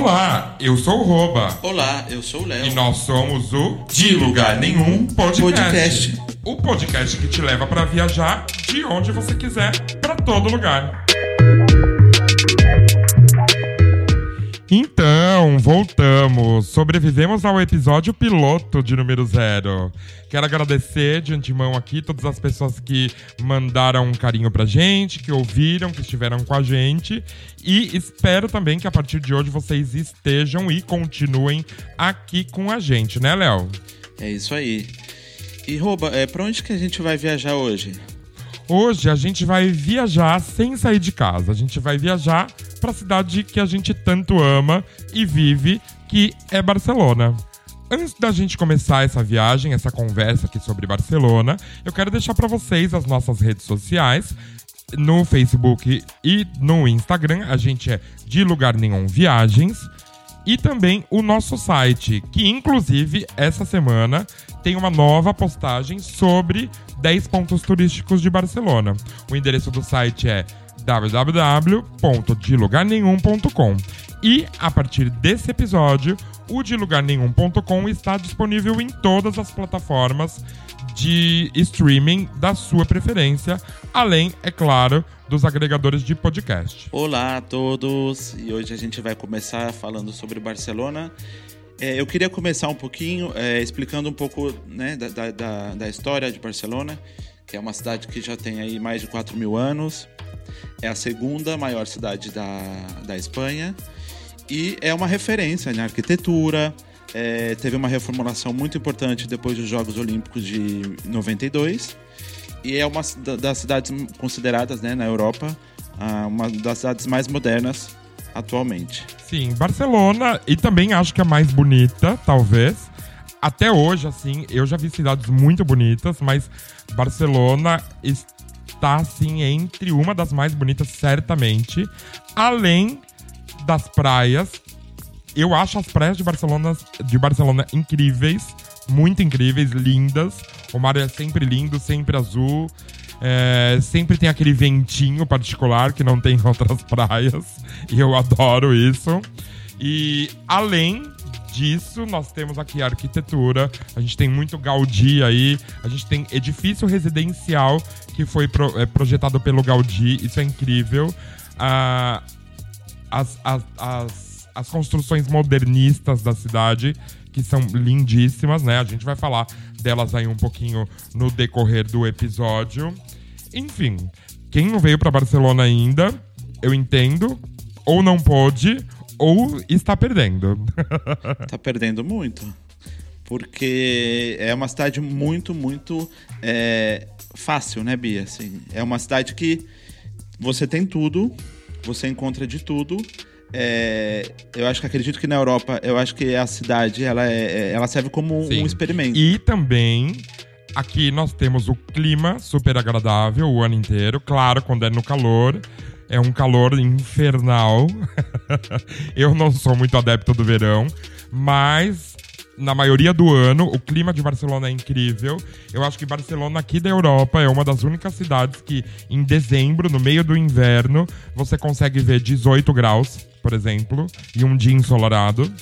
Olá, eu sou o Roba. Olá, eu sou o Léo. E nós somos o De Lugar Nenhum Podcast. Podcast. O podcast que te leva para viajar de onde você quiser, para todo lugar. Então, voltamos. Sobrevivemos ao episódio piloto de número zero. Quero agradecer de antemão aqui todas as pessoas que mandaram um carinho pra gente, que ouviram, que estiveram com a gente. E espero também que a partir de hoje vocês estejam e continuem aqui com a gente, né, Léo? É isso aí. E Rouba, é, pra onde que a gente vai viajar hoje? Hoje a gente vai viajar sem sair de casa. A gente vai viajar para a cidade que a gente tanto ama e vive, que é Barcelona. Antes da gente começar essa viagem, essa conversa aqui sobre Barcelona, eu quero deixar para vocês as nossas redes sociais. No Facebook e no Instagram, a gente é de lugar nenhum viagens e também o nosso site, que inclusive essa semana tem uma nova postagem sobre 10 pontos turísticos de Barcelona. O endereço do site é www.dilugarnenhum.com. E a partir desse episódio, o dilugarnenhum.com está disponível em todas as plataformas de streaming da sua preferência, além, é claro, dos agregadores de podcast. Olá a todos! E hoje a gente vai começar falando sobre Barcelona. É, eu queria começar um pouquinho é, explicando um pouco né, da, da, da história de Barcelona, que é uma cidade que já tem aí mais de 4 mil anos. É a segunda maior cidade da, da Espanha e é uma referência na arquitetura. É, teve uma reformulação muito importante depois dos Jogos Olímpicos de 92 e é uma das cidades consideradas né, na Europa uma das cidades mais modernas atualmente. Sim, Barcelona e também acho que é a mais bonita, talvez. Até hoje, assim, eu já vi cidades muito bonitas, mas Barcelona está assim entre uma das mais bonitas certamente, além das praias. Eu acho as praias de Barcelona, de Barcelona incríveis, muito incríveis, lindas. O mar é sempre lindo, sempre azul. É, sempre tem aquele ventinho particular que não tem em outras praias. E eu adoro isso. E além disso, nós temos aqui a arquitetura, a gente tem muito Gaudí aí, a gente tem edifício residencial que foi pro, é, projetado pelo Gaudí, isso é incrível. Ah, as, as, as, as construções modernistas da cidade, que são lindíssimas, né? A gente vai falar delas aí um pouquinho no decorrer do episódio. Enfim, quem não veio para Barcelona ainda, eu entendo, ou não pode, ou está perdendo. Está perdendo muito. Porque é uma cidade muito, muito é, fácil, né, Bia? Assim, é uma cidade que você tem tudo, você encontra de tudo. É, eu acho que acredito que na Europa, eu acho que a cidade ela, é, é ela serve como Sim. um experimento. E também aqui nós temos o clima super agradável o ano inteiro, claro, quando é no calor é um calor infernal. eu não sou muito adepto do verão, mas na maioria do ano, o clima de Barcelona é incrível. Eu acho que Barcelona, aqui da Europa, é uma das únicas cidades que, em dezembro, no meio do inverno, você consegue ver 18 graus, por exemplo, e um dia ensolarado.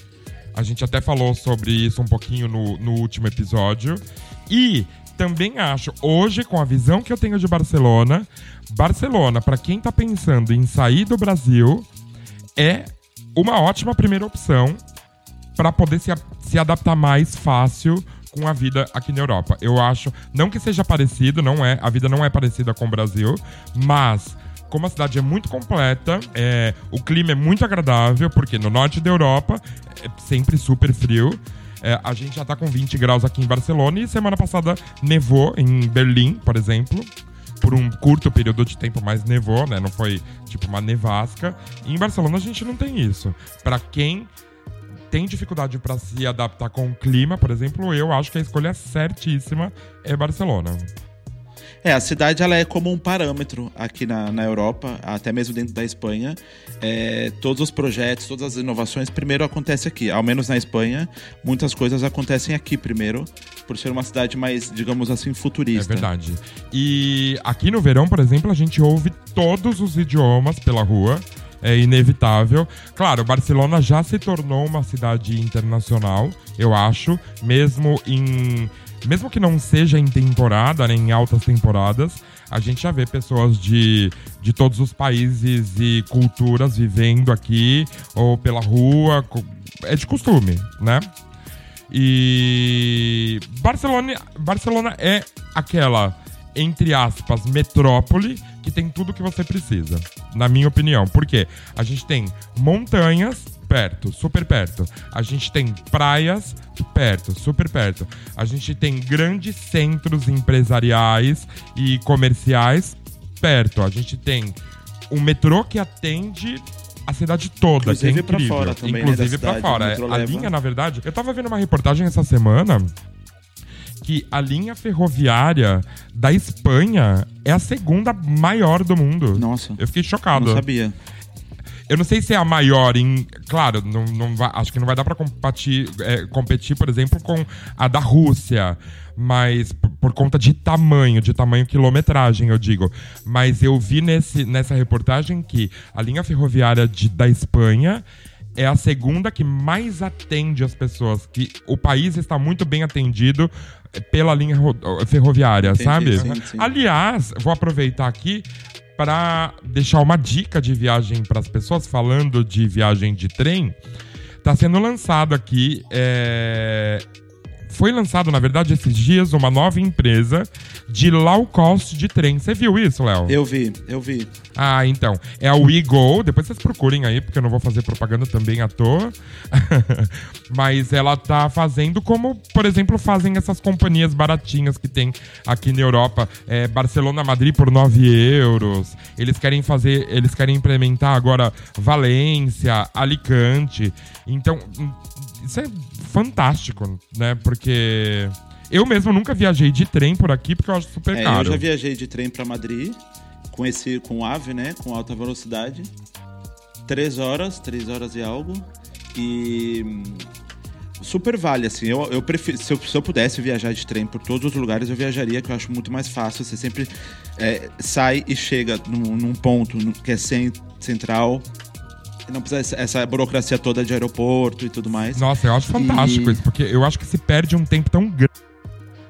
A gente até falou sobre isso um pouquinho no, no último episódio. E também acho, hoje, com a visão que eu tenho de Barcelona, Barcelona, para quem tá pensando em sair do Brasil, é uma ótima primeira opção para poder se, se adaptar mais fácil com a vida aqui na Europa. Eu acho, não que seja parecido, não é, a vida não é parecida com o Brasil, mas como a cidade é muito completa, é, o clima é muito agradável, porque no norte da Europa é sempre super frio. É, a gente já tá com 20 graus aqui em Barcelona e semana passada nevou em Berlim, por exemplo. Por um curto período de tempo, mas nevou, né? Não foi tipo uma nevasca. E em Barcelona a gente não tem isso. Para quem tem dificuldade para se adaptar com o clima, por exemplo, eu acho que a escolha certíssima é Barcelona. É, a cidade ela é como um parâmetro aqui na, na Europa, até mesmo dentro da Espanha. É, todos os projetos, todas as inovações primeiro acontecem aqui. Ao menos na Espanha, muitas coisas acontecem aqui primeiro, por ser uma cidade mais, digamos assim, futurista. É verdade. E aqui no verão, por exemplo, a gente ouve todos os idiomas pela rua. É inevitável. Claro, Barcelona já se tornou uma cidade internacional, eu acho, mesmo em mesmo que não seja em temporada, né, em altas temporadas, a gente já vê pessoas de, de todos os países e culturas vivendo aqui ou pela rua. É de costume, né? E Barcelona, Barcelona é aquela, entre aspas, metrópole que tem tudo que você precisa, na minha opinião. Porque a gente tem montanhas perto, super perto. A gente tem praias perto, super perto. A gente tem grandes centros empresariais e comerciais perto. A gente tem um metrô que atende a cidade toda, Inclusive que é incrível. pra fora também, né, Inclusive pra cidade, fora. metrô A leva. linha, na verdade, eu tava vendo uma reportagem essa semana que a linha ferroviária da Espanha é a segunda maior do mundo. Nossa. Eu fiquei chocado. Não sabia. Eu não sei se é a maior em. Claro, não, não vai- acho que não vai dar pra competir, é, competir, por exemplo, com a da Rússia. Mas por, por conta de tamanho, de tamanho quilometragem, eu digo. Mas eu vi nesse, nessa reportagem que a linha ferroviária de- da Espanha é a segunda que mais atende as pessoas. Que o país está muito bem atendido pela linha ro- ferroviária, Entendi, sabe? sim, sim. Aliás, vou aproveitar aqui para deixar uma dica de viagem para as pessoas, falando de viagem de trem. Tá sendo lançado aqui. é, Foi lançado, na verdade, esses dias, uma nova empresa de low cost de trem. Você viu isso, Léo? Eu vi, eu vi. Ah, então. É a WeGo. Depois vocês procurem aí, porque eu não vou fazer propaganda também à toa. Mas ela tá fazendo como, por exemplo, fazem essas companhias baratinhas que tem aqui na Europa. É, Barcelona Madrid por 9 euros. Eles querem fazer. Eles querem implementar agora Valência, Alicante. Então, isso é fantástico, né? Porque. Eu mesmo nunca viajei de trem por aqui porque eu acho super É, caro. eu já viajei de trem pra Madrid com esse com AVE, né, com alta velocidade. Três horas, três horas e algo. E hum, super vale assim. Eu, eu prefiro, se eu, se eu pudesse viajar de trem por todos os lugares, eu viajaria, que eu acho muito mais fácil. Você sempre é, sai e chega num, num ponto que é cen- central. Não precisa essa, essa burocracia toda de aeroporto e tudo mais. Nossa, eu acho fantástico E- isso, porque eu acho que se perde um tempo tão grande.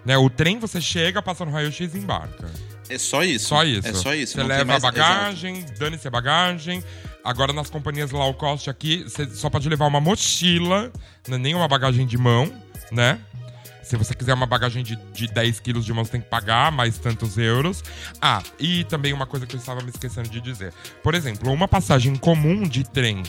Né? O trem você chega, passa no raio-x e embarca. É só isso. Só isso. É só isso. Você leva mais- a bagagem, dane-se a bagagem. Agora nas companhias low cost aqui, você só pode levar uma mochila, não é nem uma bagagem de mão, né? Se você quiser uma bagagem de, de 10 quilos de mão, você tem que pagar mais tantos euros. Ah, e também uma coisa que eu estava me esquecendo de dizer. Por exemplo, uma passagem comum de trem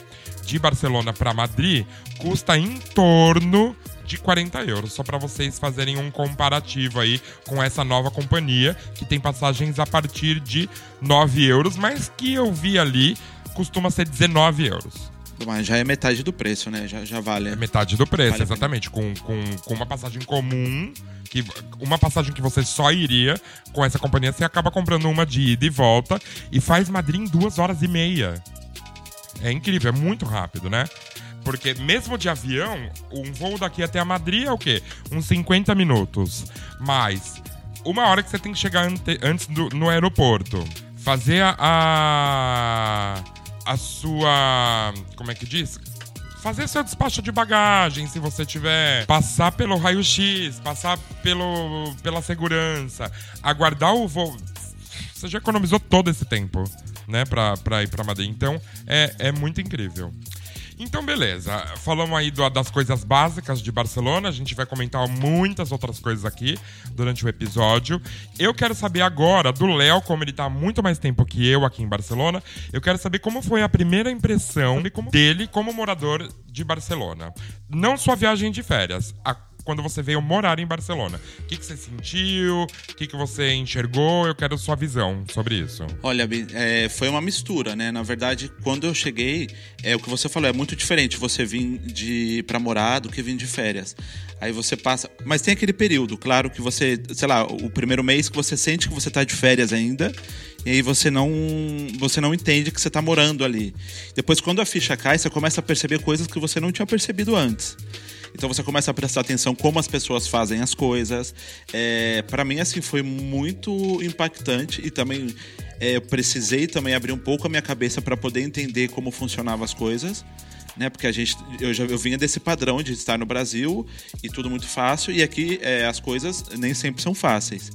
de Barcelona para Madrid custa em torno de 40 euros, só para vocês fazerem um comparativo aí com essa nova companhia, que tem passagens a partir de 9 euros, mas que eu vi ali costuma ser 19 euros. Mas já é metade do preço, né? Já, já vale. É metade do preço, Vale exatamente. Com, com, com uma passagem comum, que uma passagem que você só iria com essa companhia, você acaba comprando uma de ida e volta e faz Madrid em duas horas e meia. É incrível, é muito rápido, né? Porque mesmo de avião, um voo daqui até a Madrid é o quê? Uns 50 minutos. Mas uma hora que você tem que chegar ante- antes do, no aeroporto. Fazer a, a. a sua. Como é que diz? Fazer seu despacho de bagagem, se você tiver. Passar pelo raio-x, passar pelo, pela segurança, aguardar o voo. Você já economizou todo esse tempo, né, pra, pra ir pra Madrid. Então, é, é muito incrível. Então, beleza. Falamos aí do- das coisas básicas de Barcelona. A gente vai comentar muitas outras coisas aqui durante o episódio. Eu quero saber agora do Léo, como ele tá há muito mais tempo que eu aqui em Barcelona. Eu quero saber como foi a primeira impressão dele como morador de Barcelona. Não sua viagem de férias, a quando você veio morar em Barcelona. O que, que você sentiu? O que, que você enxergou? Eu quero sua visão sobre isso. Olha, é, foi uma mistura, né? Na verdade, quando eu cheguei, é o que você falou, é muito diferente você vir de para morar do que vir de férias. Aí você passa, mas tem aquele período, claro que você, sei lá, o primeiro mês que você sente que você tá de férias ainda, e aí você não você não entende que você tá morando ali. Depois quando a ficha cai, você começa a perceber coisas que você não tinha percebido antes. Então você começa a prestar atenção como as pessoas fazem as coisas. É, para mim, assim, foi muito impactante e também é, eu precisei também abrir um pouco a minha cabeça para poder entender como funcionavam as coisas. Né, porque a gente, eu já eu vinha desse padrão de estar no Brasil e tudo muito fácil, e aqui é, as coisas nem sempre são fáceis.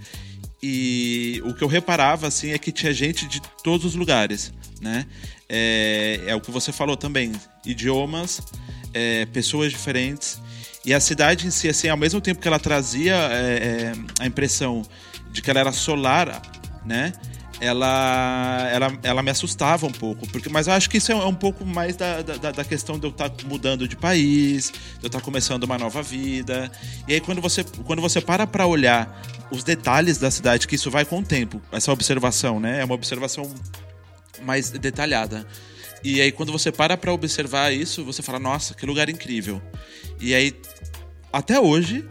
E o que eu reparava assim é que tinha gente de todos os lugares, né? É, é o que você falou também, idiomas, é, pessoas diferentes. E a cidade em si, assim, ao mesmo tempo que ela trazia é, é a impressão de que ela era solar, né? ela, ela, ela me assustava um pouco. Porque, mas eu acho que isso é um pouco mais da, da, da questão de eu estar tá mudando de país, de eu estar tá começando uma nova vida. E aí, quando você, quando você para para olhar os detalhes da cidade, que isso vai com o tempo, essa observação, né? É uma observação mais detalhada. E aí, quando você para para observar isso, você fala: nossa, que lugar incrível. E aí, até hoje,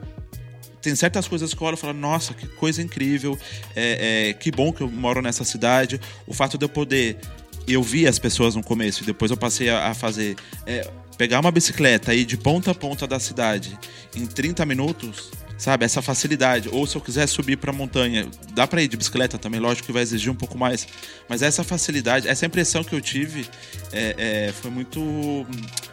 tem certas coisas que eu olho e falo, nossa, que coisa incrível, é, é, que bom que eu moro nessa cidade. O fato de eu poder. Eu vi as pessoas no começo e depois eu passei a, a fazer. É, pegar uma bicicleta e ir de ponta a ponta da cidade em 30 minutos sabe? Essa facilidade. Ou se eu quiser subir para montanha, dá para ir de bicicleta também, lógico que vai exigir um pouco mais. Mas essa facilidade, essa impressão que eu tive é, é, foi muito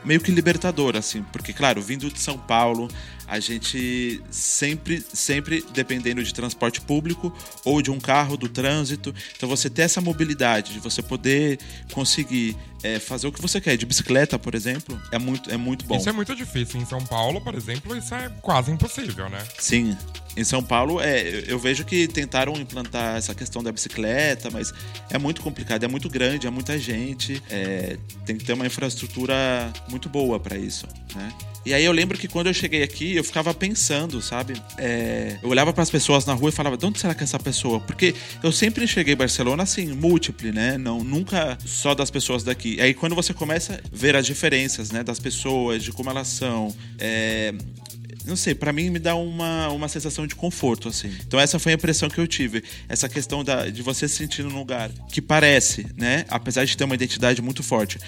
meio que libertadora, assim, porque claro, vindo de São Paulo, a gente sempre, sempre dependendo de transporte público ou de um carro, do trânsito. Então você ter essa mobilidade, de você poder conseguir é, fazer o que você quer, de bicicleta, por exemplo, é muito, é muito bom. Isso é muito difícil. Em São Paulo, por exemplo, isso é quase impossível, né? Sim. Em São Paulo, é, eu vejo que tentaram implantar essa questão da bicicleta, mas é muito complicado, é muito grande, é muita gente, é, tem que ter uma infraestrutura muito boa para isso, né? E aí eu lembro que quando eu cheguei aqui, eu ficava pensando, sabe? É, eu olhava para as pessoas na rua e falava, de onde será que é essa pessoa? Porque eu sempre enxerguei Barcelona assim, múltiple, né? Não, nunca só das pessoas daqui. E aí quando você começa a ver as diferenças, né, das pessoas, de como elas são, é, não sei, para mim me dá uma, uma sensação de conforto, assim. Então essa foi a impressão que eu tive. Essa questão da, de você se sentir num lugar que parece, né? Apesar de ter uma identidade muito forte,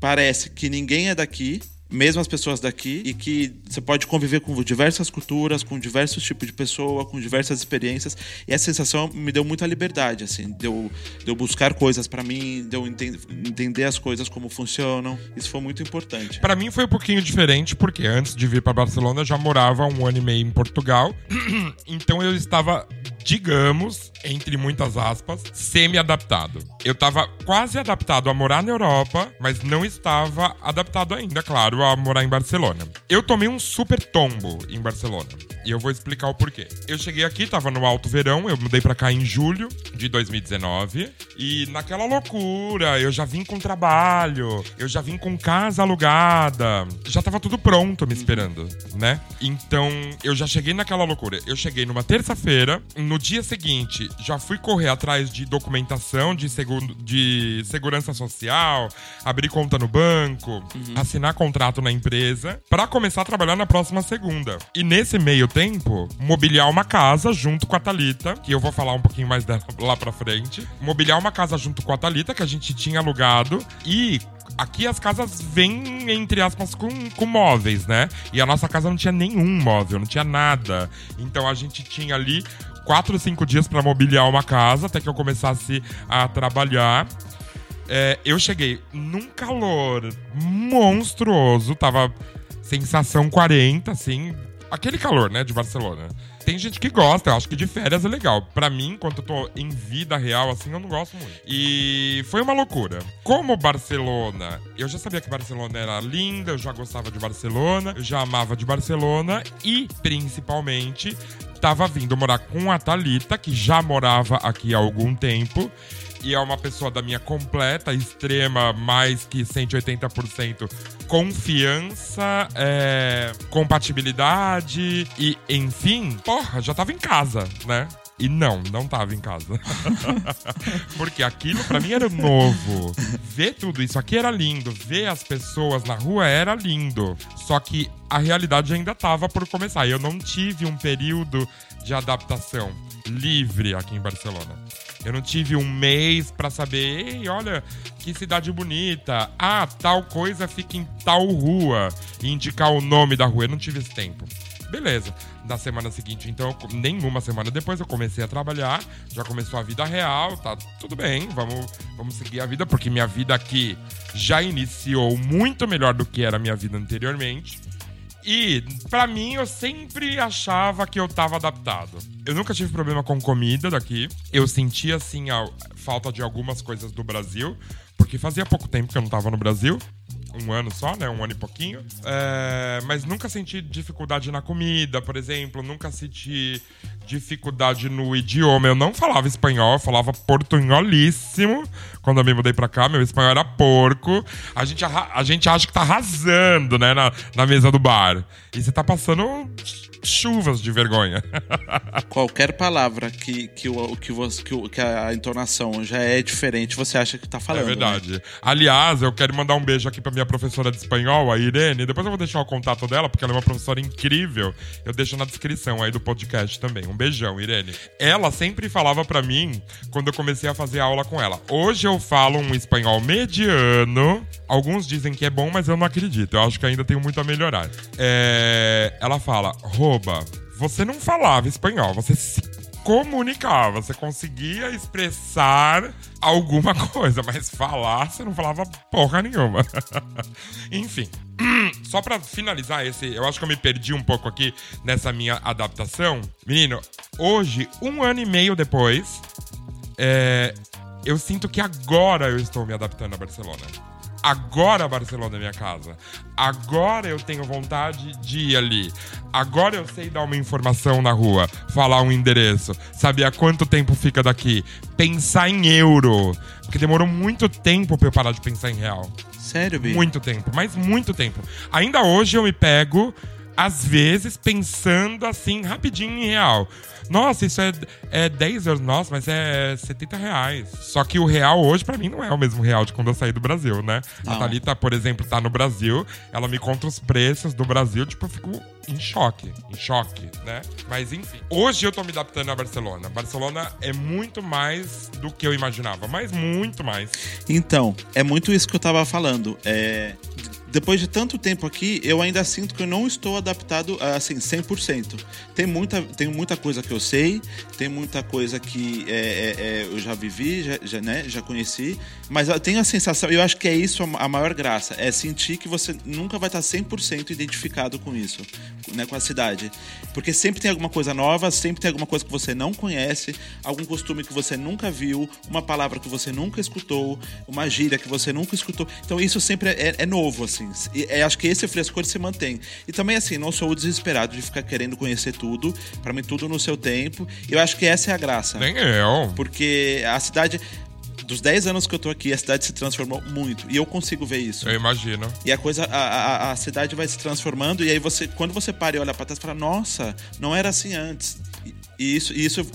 parece que ninguém é daqui, mesmo as pessoas daqui, e que você pode conviver com diversas culturas, com diversos tipos de pessoa, com diversas experiências. E essa sensação me deu muita liberdade, assim, de eu, de eu buscar coisas para mim, de eu entender, entender as coisas como funcionam. Isso foi muito importante. Para mim foi um pouquinho diferente, porque antes de vir para Barcelona eu já morava um ano e meio em Portugal. então eu estava digamos, entre muitas aspas, semi-adaptado. Eu estava quase adaptado a morar na Europa, mas não estava adaptado ainda, claro, a morar em Barcelona. Eu tomei um super tombo em Barcelona. E eu vou explicar o porquê. Eu cheguei aqui, tava no alto verão, eu mudei para cá em julho de 2019. E naquela loucura, eu já vim com trabalho, eu já vim com casa alugada. Já tava tudo pronto me esperando, né? Então, eu já cheguei naquela loucura. Eu cheguei numa terça-feira, no dia seguinte, já fui correr atrás de documentação de, seguro, de segurança social, abrir conta no banco, uhum. assinar contrato na empresa, para começar a trabalhar na próxima segunda. E nesse meio tempo, mobiliar uma casa junto com a Talita, que eu vou falar um pouquinho mais dela lá pra frente. Mobiliar uma casa junto com a Talita, que a gente tinha alugado, e aqui as casas vêm, entre aspas, com, com móveis, né? E a nossa casa não tinha nenhum móvel, não tinha nada. Então a gente tinha ali quatro, cinco dias para mobiliar uma casa, até que eu começasse a trabalhar. É, eu cheguei num calor monstruoso, tava sensação 40, assim, aquele calor, né, de Barcelona. Tem gente que gosta, eu acho que de férias é legal. Para mim, enquanto eu tô em vida real, assim, eu não gosto muito. E foi uma loucura. Como Barcelona, eu já sabia que Barcelona era linda, eu já gostava de Barcelona, eu já amava de Barcelona e, principalmente, tava vindo morar com a Talita, que já morava aqui há algum tempo e é uma pessoa da minha completa, extrema, mais que 180% confiança, é, compatibilidade e, enfim, porra, já tava em casa, né? E não, não tava em casa. Porque aquilo para mim era novo. Ver tudo isso aqui era lindo. Ver as pessoas na rua era lindo. Só que a realidade ainda tava por começar. Eu não tive um período de adaptação livre aqui em Barcelona. Eu não tive um mês pra saber, ei, olha que cidade bonita. Ah, tal coisa fica em tal rua. E indicar o nome da rua. Eu não tive esse tempo. Beleza. Na semana seguinte, então, nenhuma semana depois, eu comecei a trabalhar. Já começou a vida real, tá tudo bem. Vamos, vamos seguir a vida, porque minha vida aqui já iniciou muito melhor do que era a minha vida anteriormente. E, pra mim, eu sempre achava que eu tava adaptado. Eu nunca tive problema com comida daqui. Eu sentia, assim, a falta de algumas coisas do Brasil, porque fazia pouco tempo que eu não tava no Brasil. Um ano só, né? Um ano e pouquinho. É, mas nunca senti dificuldade na comida, por exemplo. Nunca senti dificuldade no idioma. Eu não falava espanhol, eu falava portunholíssimo quando eu me mudei pra cá. Meu espanhol era porco. A gente, a gente acha que tá arrasando, né? Na, na mesa do bar. E você tá passando chuvas de vergonha. Qualquer palavra que, que, o, que, você, que, que a entonação já é diferente, você acha que tá falando. É né? verdade. Aliás, eu quero mandar um beijo aqui pra minha professora de espanhol, a Irene. Depois eu vou deixar o contato dela, porque ela é uma professora incrível. Eu deixo na descrição aí do podcast também. Um beijão, Irene. Ela sempre falava pra mim quando eu comecei a fazer aula com ela. Hoje eu falo um espanhol mediano. Alguns dizem que é bom, mas eu não acredito. Eu acho que ainda tenho muito a melhorar. É, Ela fala: Roba, você não falava espanhol, você se comunicava, você conseguia expressar alguma coisa, mas falar você não falava porra nenhuma. Enfim, só pra finalizar esse, eu acho que eu me perdi um pouco aqui nessa minha adaptação. Menino, hoje, um ano e meio depois, é, eu sinto que agora eu estou me adaptando a Barcelona. Agora Barcelona é minha casa. Agora eu tenho vontade de ir ali. Agora eu sei dar uma informação na rua, falar um endereço, saber há quanto tempo fica daqui, pensar em euro. Porque demorou muito tempo pra eu parar de pensar em real. Sério, Bi? Muito tempo, mas muito tempo. Ainda hoje eu me pego, às vezes, pensando assim, rapidinho em real. Nossa, isso é, é 10 euros, nossa, mas é 70 reais. Só que o real hoje, pra mim, não é o mesmo real de quando eu saí do Brasil, né? A Não. Thalita, por exemplo, tá no Brasil, ela me conta os preços do Brasil, tipo, eu fico em choque, em choque, né? Mas enfim, hoje eu tô me adaptando a Barcelona. Barcelona é muito mais do que eu imaginava, mas muito mais. Então, é muito isso que eu tava falando. É, depois de tanto tempo aqui, eu ainda sinto que eu não estou adaptado, assim, 100%. Tem muita, tem muita coisa que eu sei, tem muita coisa que é, é, é, eu já vivi, já, já, né, já conheci, mas eu tenho a sensação, eu acho que é isso a, maior graça, é sentir que você nunca vai estar 100% identificado com isso, né, com a cidade. Porque sempre tem alguma coisa nova, sempre tem alguma coisa que você não conhece, algum costume que você nunca viu, uma palavra que você nunca escutou, uma gíria que você nunca escutou. Então isso sempre é, é novo, assim. E, é, acho que esse frescor se mantém. E também, assim, não sou o desesperado de ficar querendo conhecer tudo, para mim tudo no seu tempo. Eu acho que essa é a graça. Nem eu. Porque a cidade. Dos 10 anos que eu tô aqui, a cidade se transformou muito. E eu consigo ver isso. Eu imagino. E a coisa, a, a, a cidade vai se transformando, e aí você, quando você para e olha pra trás, fala, nossa, não era assim antes. E- isso, isso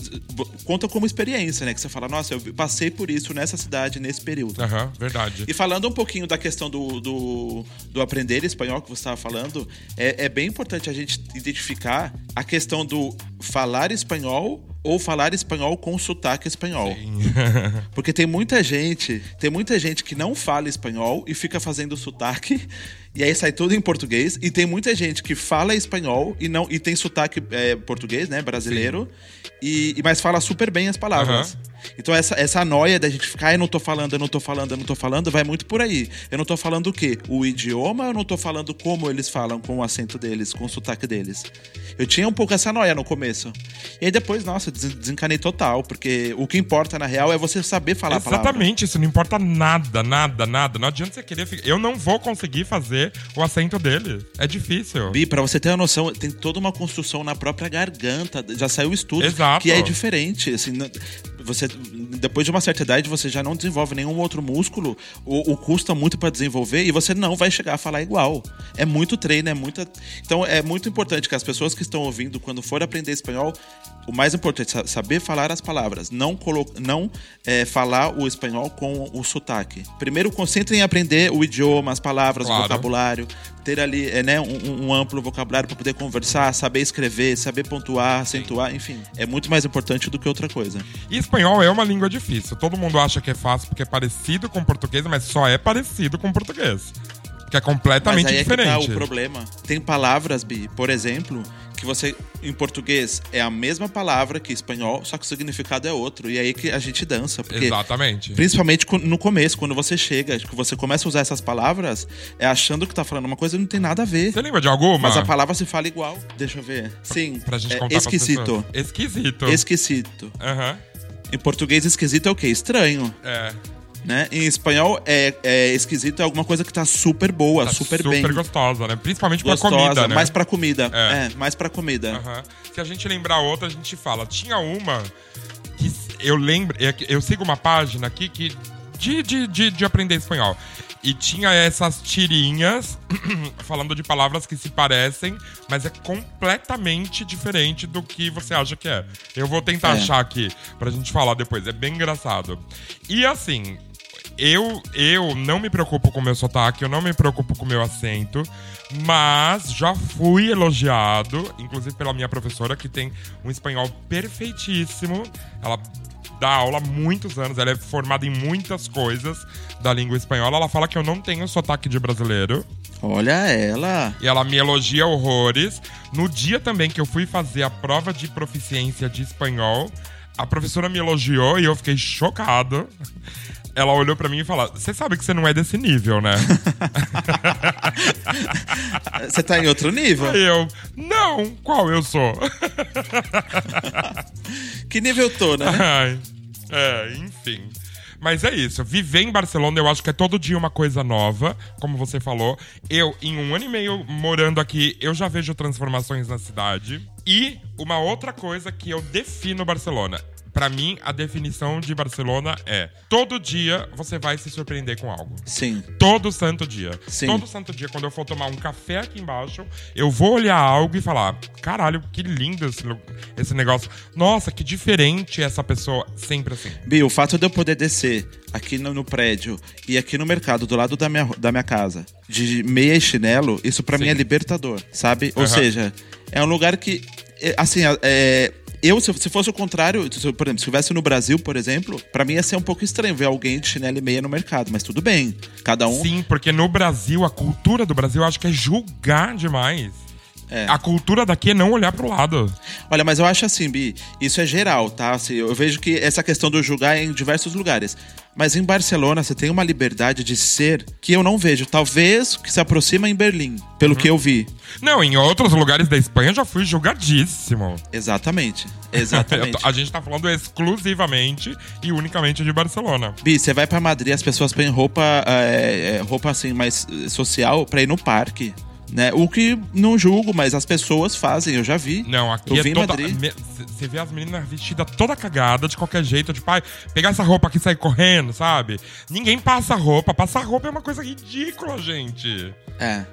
conta como experiência, né? Que você fala, nossa, eu passei por isso nessa cidade, nesse período. Aham, verdade. E falando um pouquinho da questão do, do, do aprender espanhol que você estava falando, é, é bem importante a gente identificar a questão do falar espanhol ou falar espanhol com sotaque espanhol. Porque tem muita gente, tem muita gente que não fala espanhol e fica fazendo sotaque, e aí sai tudo em português. E tem muita gente que fala espanhol e não e tem sotaque é, português, né, brasileiro, e, e- mas fala super bem as palavras. Aham. Então essa, essa noia da gente ficar, "Ah, eu não tô falando, eu não tô falando, eu não tô falando, vai muito por aí. Eu não tô falando o quê? O idioma, eu não tô falando como eles falam, com o acento deles, com o sotaque deles. Eu tinha um pouco essa noia no começo. E aí depois, nossa, des- desencanei total, porque o que importa na real é você saber falar a palavra. Exatamente, isso não importa nada, nada, nada. Não adianta você querer. ficar- Eu não vou conseguir fazer o acento dele. É difícil. Bi, pra você ter uma noção, tem toda uma construção na própria garganta. Já saiu estudo Exato. que é diferente. Assim, não- você, depois de uma certa idade, você já não desenvolve nenhum outro músculo, o, o custa muito pra desenvolver e você não vai chegar a falar igual. É muito treino, é muita. Então é muito importante que as pessoas que estão ouvindo, quando for aprender espanhol, o mais importante é sa- saber falar as palavras, não, colo não é, falar o espanhol com o sotaque. Primeiro, concentre em aprender o idioma, as palavras, Claro. o vocabulário. ter ali é, né, um, um amplo vocabulário para poder conversar, saber escrever, saber pontuar, acentuar, enfim, é muito mais importante do que outra coisa. E espanhol é uma língua difícil. Todo mundo acha que é fácil porque é parecido com português, mas só é parecido com português. Que é completamente Mas aí diferente. É que tá o problema. Tem palavras, Bi, por exemplo, que você, em português, é a mesma palavra que em espanhol, só que o significado é outro. E aí que a gente dança. Porque, Exatamente. Principalmente no começo, quando você chega, que você começa a usar essas palavras, é achando que tá falando uma coisa e não tem nada a ver. Você lembra de alguma? Mas a palavra se fala igual. Deixa eu ver. Sim. Pra gente é contar esquisito. pras Esquisito. Esquisito. Aham. Em português, esquisito é o quê? Estranho. É. Né? Em espanhol, é, é esquisito é alguma coisa que tá super boa, Tá super, super bem. gostosa, né? Principalmente Gostosa, pra comida, né? mais pra comida. É. É, mais pra comida. Aham. Se a gente lembrar outra, a gente fala. Tinha uma que eu lembro. é Eu sigo uma página aqui que. De, de, de, de aprender espanhol. E tinha essas tirinhas falando de palavras que se parecem, mas é completamente diferente do que você acha que é. Eu vou tentar É. achar aqui pra gente falar depois. É bem engraçado. E assim, eu, eu não me preocupo com o meu sotaque, eu não me preocupo com o meu acento, mas já fui elogiado, inclusive pela minha professora, que tem um espanhol perfeitíssimo. Ela dá aula há muitos anos, ela é formada em muitas coisas da língua espanhola. Ela fala que eu não tenho sotaque de brasileiro. Olha ela. E ela me elogia horrores. No dia também que eu fui fazer a prova de proficiência de espanhol, a professora me elogiou e eu fiquei chocado. Ela olhou pra mim e falou: Você sabe que você não é desse nível, né? Você tá em outro nível? Aí eu: Não, qual eu sou? Que nível eu tô, né? Ai, é, enfim. Mas é isso. Viver em Barcelona, eu acho que é todo dia uma coisa nova, como você falou. Eu, em um ano e meio morando aqui, eu já vejo transformações na cidade. E uma outra coisa que eu defino Barcelona. Pra mim, a definição de Barcelona é: todo dia você vai se surpreender com algo. Sim. Todo santo dia. Sim. Todo santo dia, quando eu for tomar um café aqui embaixo, eu vou olhar algo e falar: caralho, que lindo esse, esse negócio. Nossa, que diferente essa pessoa. Sempre assim. Bi, o fato de eu poder descer aqui no, no prédio e aqui no mercado, do lado da minha, da minha casa, de meia e chinelo, isso pra Sim. mim é libertador, sabe? Ou Aham. seja, é um lugar que, é, assim, é, eu, se, se fosse o contrário, se, por exemplo, se estivesse no Brasil, por exemplo, pra mim ia ser um pouco estranho ver alguém de chinelo e meia no mercado, mas tudo bem. Cada um. Sim, porque no Brasil, a cultura do Brasil, eu acho que é julgar demais. É. A cultura daqui é não olhar pro lado. Olha, mas eu acho assim, Bi, isso é geral, tá? Assim, eu vejo que essa questão do julgar é em diversos lugares. Mas em Barcelona você tem uma liberdade de ser que eu não vejo. Talvez que se aproxima em Berlim, pelo Uhum. que eu vi. Não, em outros lugares da Espanha eu já fui julgadíssimo. Exatamente. Exatamente. a gente tá falando exclusivamente e unicamente de Barcelona. Bi, você vai pra Madrid, as pessoas põem roupa, é, é, roupa assim, mais eh, social pra ir no parque. Né? O que não julgo, mas as pessoas fazem, eu já vi. Não, aqui eu é vi em toda. Madrid. Você vê as meninas vestidas toda cagada, de qualquer jeito, tipo, ai, pegar essa roupa aqui e sair correndo, sabe? Ninguém passa roupa. Passar roupa é uma coisa ridícula, gente. É.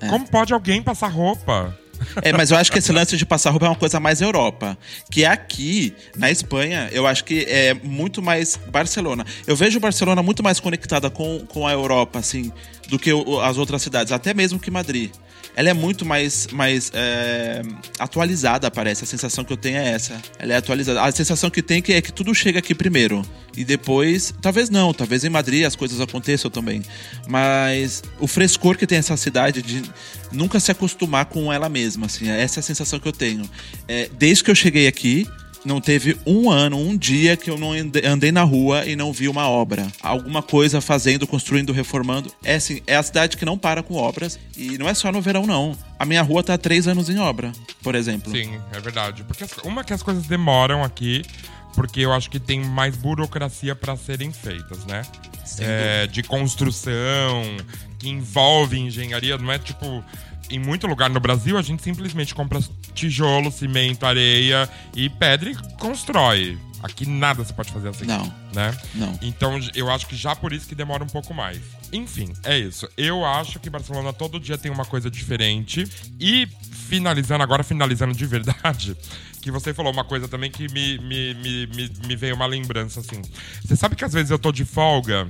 É. Como pode alguém passar roupa? É, mas eu acho que esse lance de passar roupa é uma coisa mais Europa. Que aqui, na Espanha, eu acho que é muito mais Barcelona. Eu vejo Barcelona muito mais conectada com, com a Europa, assim, do que as outras cidades, até mesmo que Madrid. Ela é muito mais, mais é, atualizada, parece. A sensação que eu tenho é essa. Ela é atualizada. A sensação que tem é que tudo chega aqui primeiro. E depois. Talvez não, talvez em Madrid as coisas aconteçam também. Mas o frescor que tem essa cidade de nunca se acostumar com ela mesma, assim. Essa é a sensação que eu tenho. É, desde que eu cheguei aqui, não teve um ano, um dia que eu não ande- andei na rua e não vi uma obra. Alguma coisa fazendo, construindo, reformando. É assim, é a cidade que não para com obras. E não é só no verão, não. A minha rua tá há três anos em obra, por exemplo. Sim, é verdade. Porque uma que as coisas demoram aqui, porque eu acho que tem mais burocracia pra serem feitas, né? É, de construção, que envolve engenharia, não é tipo. Em muito lugar no Brasil, a gente simplesmente compra tijolo, cimento, areia e pedra e constrói. Aqui nada você pode fazer assim. Não. Né? Não. Então eu acho que já por isso que demora um pouco mais. Enfim, é isso. Eu acho que Barcelona todo dia tem uma coisa diferente. E finalizando, agora finalizando de verdade, que você falou uma coisa também que me, me, me, me, me veio uma lembrança assim. Você sabe que às vezes eu tô de folga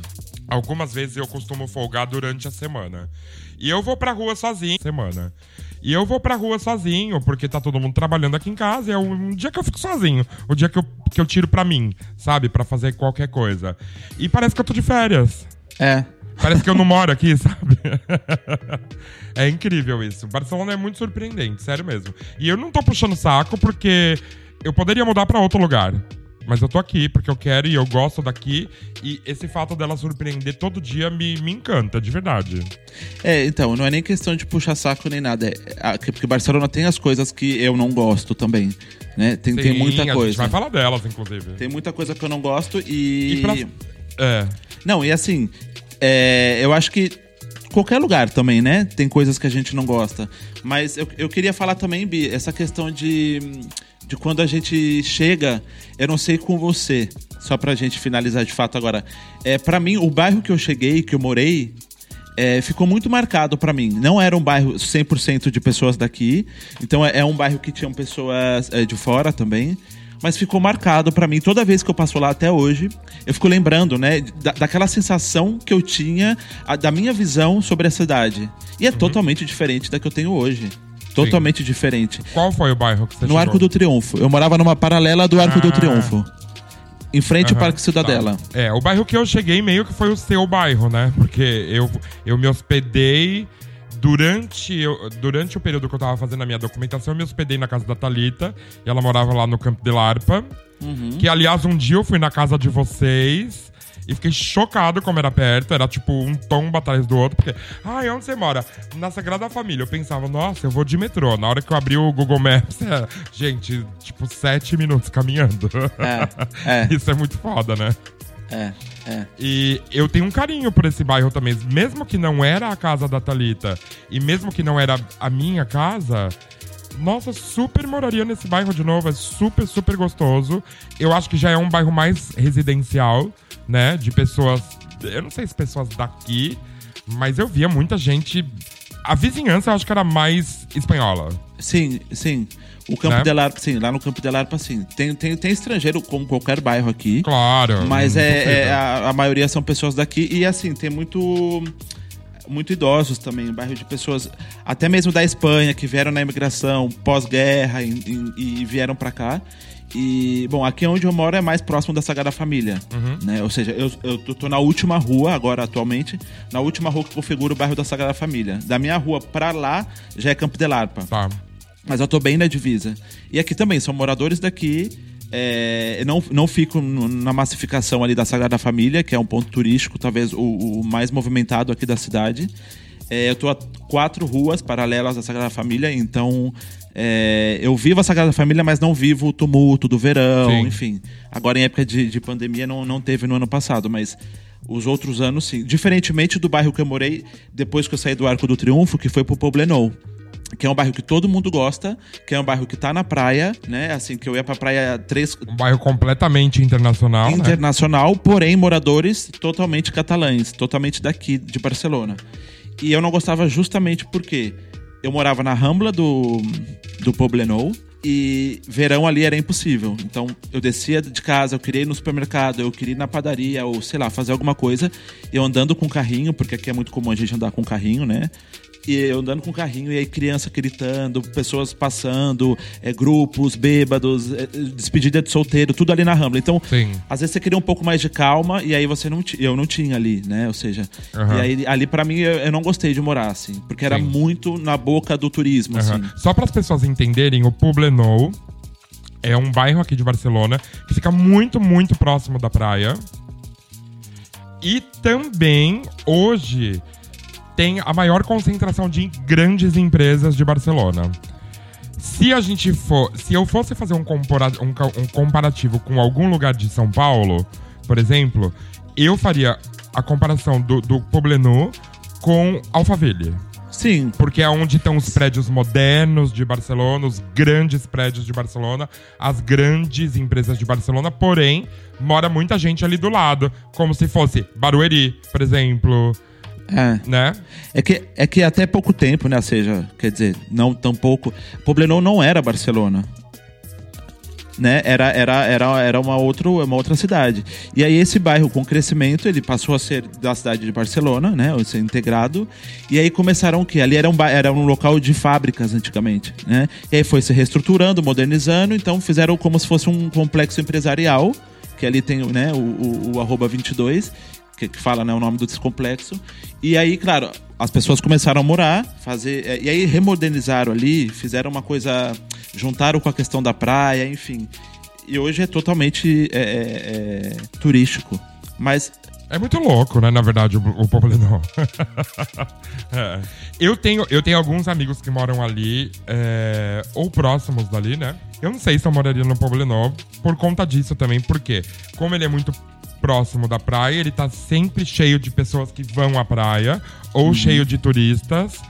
Algumas vezes eu costumo folgar durante a semana. E eu vou pra rua sozinho semana. E eu vou pra rua sozinho, porque tá todo mundo trabalhando aqui em casa. E é um dia que eu fico sozinho. O dia que eu, que eu tiro pra mim, sabe? Pra fazer qualquer coisa. E parece que eu tô de férias. É. Parece que eu não moro aqui, sabe? é incrível isso. Barcelona é muito surpreendente, sério mesmo. E eu não tô puxando saco porque eu poderia mudar pra outro lugar. Mas eu tô aqui porque eu quero e eu gosto daqui. E esse fato dela surpreender todo dia me, me encanta, de verdade. É, então, não é nem questão de puxar saco nem nada. É, porque Barcelona tem as coisas que eu não gosto também. Né? Tem, Sim, tem muita a coisa. gente vai falar delas, inclusive. Tem muita coisa que eu não gosto e. E pra... É. Não, e assim, é, eu acho que qualquer lugar também, né? Tem coisas que a gente não gosta. Mas eu, eu queria falar também, Bi, essa questão de, de quando a gente chega, eu não sei com você, só pra gente finalizar de fato agora. É, para mim, o bairro que eu cheguei, que eu morei, é, ficou muito marcado para mim. Não era um bairro 100% de pessoas daqui, então é, é, um bairro que tinham pessoas é, de fora também. Mas ficou marcado para mim toda vez que eu passo lá até hoje. Eu fico lembrando, né, da, daquela sensação que eu tinha, a, da minha visão sobre a cidade. E é Uhum. totalmente diferente da que eu tenho hoje. Totalmente diferente. Qual foi o bairro que você No chegou? Arco do Triunfo. Eu morava numa paralela do Arco do Ah. Triunfo. Em frente ao Aham, Parque Cidadela. tá. É, o bairro que eu cheguei meio que foi o seu bairro, né? Porque eu, eu me hospedei durante, eu- durante o período que eu tava fazendo a minha documentação, eu me hospedei na casa da Thalita. E ela morava lá no Campo de Larpa. Que, aliás, um dia eu fui na casa de vocês. E fiquei chocado como era perto. Era tipo um tombo atrás do outro. Porque, ai, onde você mora? Na Sagrada Família. Eu pensava, nossa, eu vou de metrô. Na hora que eu abri o Google Maps, é, gente, tipo, sete minutos caminhando. É, é. Isso é muito foda, né? É, é. E eu tenho um carinho por esse bairro também. Mesmo que não era a casa da Thalita e mesmo que não era a minha casa, nossa, super moraria nesse bairro de novo. É super, super gostoso. Eu acho que já é um bairro mais residencial, né? De pessoas. Eu não sei se pessoas daqui, mas eu via muita gente. A vizinhança eu acho que era mais espanhola. Sim, sim. O Campo Né? de Larpa, sim, lá no Campo de Larpa, sim. Tem, tem, tem estrangeiro, como qualquer bairro aqui. Claro. Mas é, é- a, a maioria são pessoas daqui. E assim, tem muito. Muito idosos também, um bairro de pessoas, até mesmo da Espanha, que vieram na imigração pós-guerra e, e- e vieram pra cá. E, bom, aqui onde eu moro é mais próximo da Sagrada Família. Né? Ou seja, eu, eu tô- tô na última rua, agora atualmente, na última rua que configura o bairro da Sagrada Família. Da minha rua pra lá já é Campo de Larpa. Tá. Mas eu tô bem na divisa. E aqui também, são moradores daqui. É, não, não fico na massificação ali da Sagrada Família, que é um ponto turístico, talvez o, o mais movimentado aqui da cidade. É, eu tô a quatro ruas paralelas da Sagrada Família, então é, eu vivo a Sagrada Família, mas não vivo o tumulto do verão, Sim. enfim. Agora, em época de, de pandemia, não, não teve no ano passado, mas os outros anos, sim. Diferentemente do bairro que eu morei depois que eu saí do Arco do Triunfo, que foi pro Poblenou que é um bairro que todo mundo gosta, que é um bairro que tá na praia, né? Assim, que eu ia pra praia três Um bairro completamente internacional, né? internacional, porém moradores totalmente catalães, totalmente daqui de Barcelona. E eu não gostava justamente porque eu morava na Rambla do do Poblenou e verão ali era impossível. Então eu descia de casa, eu queria ir no supermercado, eu queria ir na padaria ou sei lá, fazer alguma coisa, eu andando com carrinho, porque aqui é muito comum a gente andar com carrinho, né? E eu andando com carrinho, e aí criança gritando, pessoas passando, é, grupos, bêbados, é, despedida de solteiro, tudo ali na Rambla. Então, Sim. às vezes você queria um pouco mais de calma e aí você não eu não tinha ali, né? Ou seja, Aham. e aí ali pra mim eu, eu não gostei de morar assim, porque era Sim. muito na boca do turismo, Aham. assim. Só para as pessoas entenderem, o Poblenou é um bairro aqui de Barcelona que fica muito, muito próximo da praia. E também, hoje, tem a maior concentração de grandes empresas de Barcelona. Se a gente for. Se eu fosse fazer um, um um comparativo com algum lugar de São Paulo, por exemplo, eu faria a comparação do, do Poblenou com Alphaville. Sim, Porque é onde estão os prédios modernos de Barcelona, os grandes prédios de Barcelona, as grandes empresas de Barcelona, porém, mora muita gente ali do lado, como se fosse Barueri, por exemplo, é. né? É que, é que até pouco tempo, né? Ou seja, quer dizer, não tão pouco. Poblenou não era Barcelona. né, era, era, era, era uma, outro, uma outra cidade. E aí esse bairro, com crescimento, ele passou a ser da cidade de Barcelona, né, ser integrado. E aí começaram o quê? Ali era um, era um local de fábricas antigamente, né? E aí foi se reestruturando, modernizando, então fizeram como se fosse um complexo empresarial, que ali tem né, o, o, o arroba 22, que, que fala né, o nome do descomplexo. E aí, claro, as pessoas começaram a morar, fazer. É, e aí remodernizaram ali, fizeram uma coisa. juntaram com a questão da praia, enfim. E hoje é totalmente é, é, é turístico. Mas é muito louco, né? Na verdade, o, o Poblenou. é. eu, tenho, eu tenho alguns amigos que moram ali, é, ou próximos dali, né? Eu não sei se eu moraria no Poblenou por conta disso também, porque como ele é muito próximo da praia, ele tá sempre cheio de pessoas que vão à praia, ou uhum. cheio de turistas.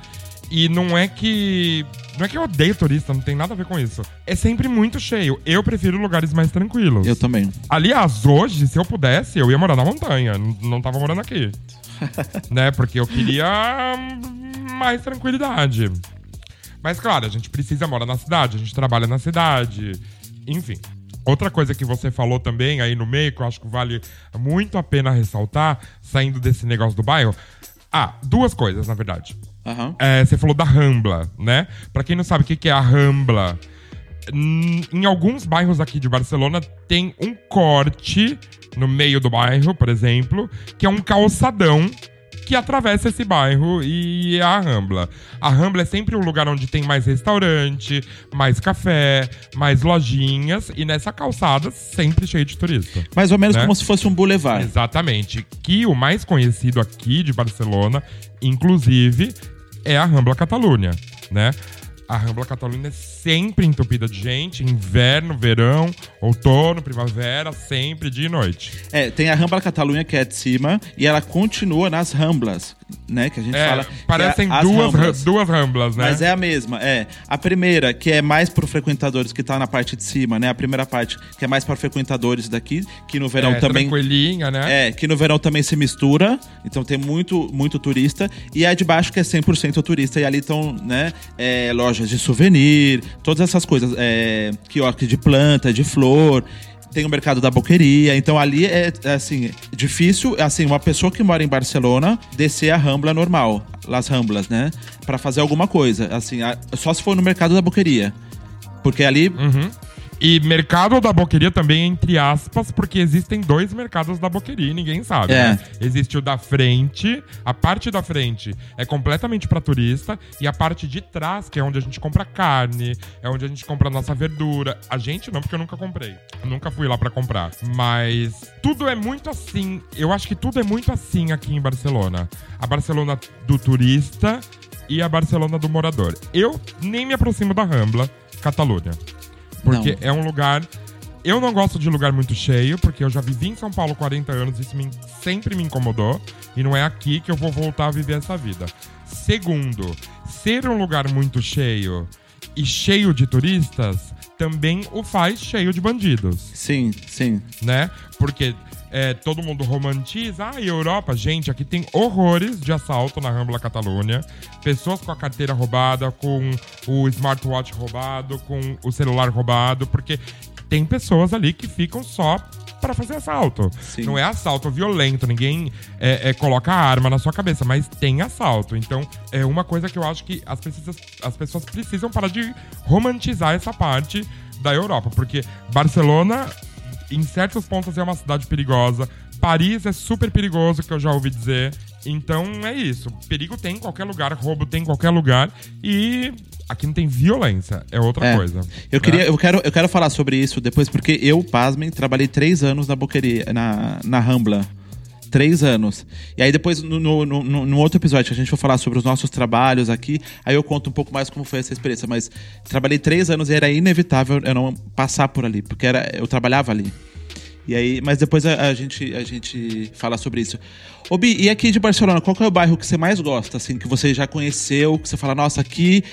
E não é que. Não é que eu odeio turista, não tem nada a ver com isso. É sempre muito cheio. Eu prefiro lugares mais tranquilos. Eu também. Aliás, hoje, se eu pudesse, eu ia morar na montanha. Não, não tava morando aqui. né? Porque eu queria mais tranquilidade. Mas, claro, a gente precisa morar na cidade, a gente trabalha na cidade. Enfim. Outra coisa que você falou também aí no meio, que eu acho que vale muito a pena ressaltar, saindo desse negócio do bairro. Ah, duas coisas, na verdade. Uhum. É, você falou da Rambla, né? Pra quem não sabe o que é a Rambla, em alguns bairros aqui de Barcelona tem um corte no meio do bairro, por exemplo, que é um calçadão que atravessa esse bairro e é a Rambla. A Rambla é sempre um lugar onde tem mais restaurante, mais café, mais lojinhas e nessa calçada sempre cheio de turista. Mais ou menos né? como se fosse um boulevard. Exatamente. Que o mais conhecido aqui de Barcelona, inclusive, é a Rambla Catalunha, né? A Rambla Catalunha é sempre entupida de gente, inverno, verão, outono, primavera, sempre dia e noite. É, tem a Rambla Catalunha que é de cima e ela continua nas Ramblas, né? Que a gente é, fala. Parecem é duas, ramblas. duas Ramblas, né? Mas é a mesma, é. A primeira, que é mais para frequentadores, que tá na parte de cima, né? A primeira parte, que é mais para frequentadores daqui, que no verão é, também. Tranquilinha, né? É, que no verão também se mistura, então tem muito, muito turista. E a de baixo, que é 100% turista, e ali estão, né? É, lojas de souvenir, todas essas coisas. É, quiosque de planta, de flor tem o mercado da boqueria, então ali é, é, assim, difícil, assim, uma pessoa que mora em Barcelona descer a Rambla normal, Las Ramblas, né, para fazer alguma coisa, assim, só se for no mercado da boqueria. Porque ali uhum. E mercado da boqueria também, entre aspas, porque existem dois mercados da boqueria e ninguém sabe. É. Né? Existe o da frente, a parte da frente é completamente para turista, e a parte de trás, que é onde a gente compra carne, é onde a gente compra nossa verdura. A gente não, porque eu nunca comprei. Eu nunca fui lá para comprar. Mas tudo é muito assim. Eu acho que tudo é muito assim aqui em Barcelona. A Barcelona do turista e a Barcelona do morador. Eu nem me aproximo da Rambla, Catalunha. Porque não. é um lugar. Eu não gosto de lugar muito cheio, porque eu já vivi em São Paulo 40 anos, isso me, sempre me incomodou. E não é aqui que eu vou voltar a viver essa vida. Segundo, ser um lugar muito cheio e cheio de turistas também o faz cheio de bandidos. Sim, sim. Né? Porque é, todo mundo romantiza. Ah, Europa, gente, aqui tem horrores de assalto na Rambla Catalunha. Pessoas com a carteira roubada, com o smartwatch roubado, com o celular roubado, porque tem pessoas ali que ficam só para fazer assalto. Sim. Não é assalto violento, ninguém é, é, coloca arma na sua cabeça, mas tem assalto. Então, é uma coisa que eu acho que as, precisas, as pessoas precisam parar de romantizar essa parte da Europa, porque Barcelona em certos pontos é uma cidade perigosa. Paris é super perigoso, que eu já ouvi dizer. Então é isso. Perigo tem em qualquer lugar, roubo tem em qualquer lugar. E aqui não tem violência, é outra é. coisa. Eu, né? queria, eu, quero, eu quero falar sobre isso depois, porque eu, pasmem, trabalhei três anos na boqueria, na, na Rambla três anos. E aí depois, no, no, no, no, outro episódio, a gente for falar sobre os nossos trabalhos aqui, aí eu conto um pouco mais como foi essa experiência. Mas trabalhei três anos e era inevitável eu não passar por ali, porque era, eu trabalhava ali. E aí, mas depois a, a, gente, a gente fala sobre isso. Ô Bi, e aqui de Barcelona, qual é o bairro que você mais gosta, assim, que você já conheceu, que você fala, nossa, aqui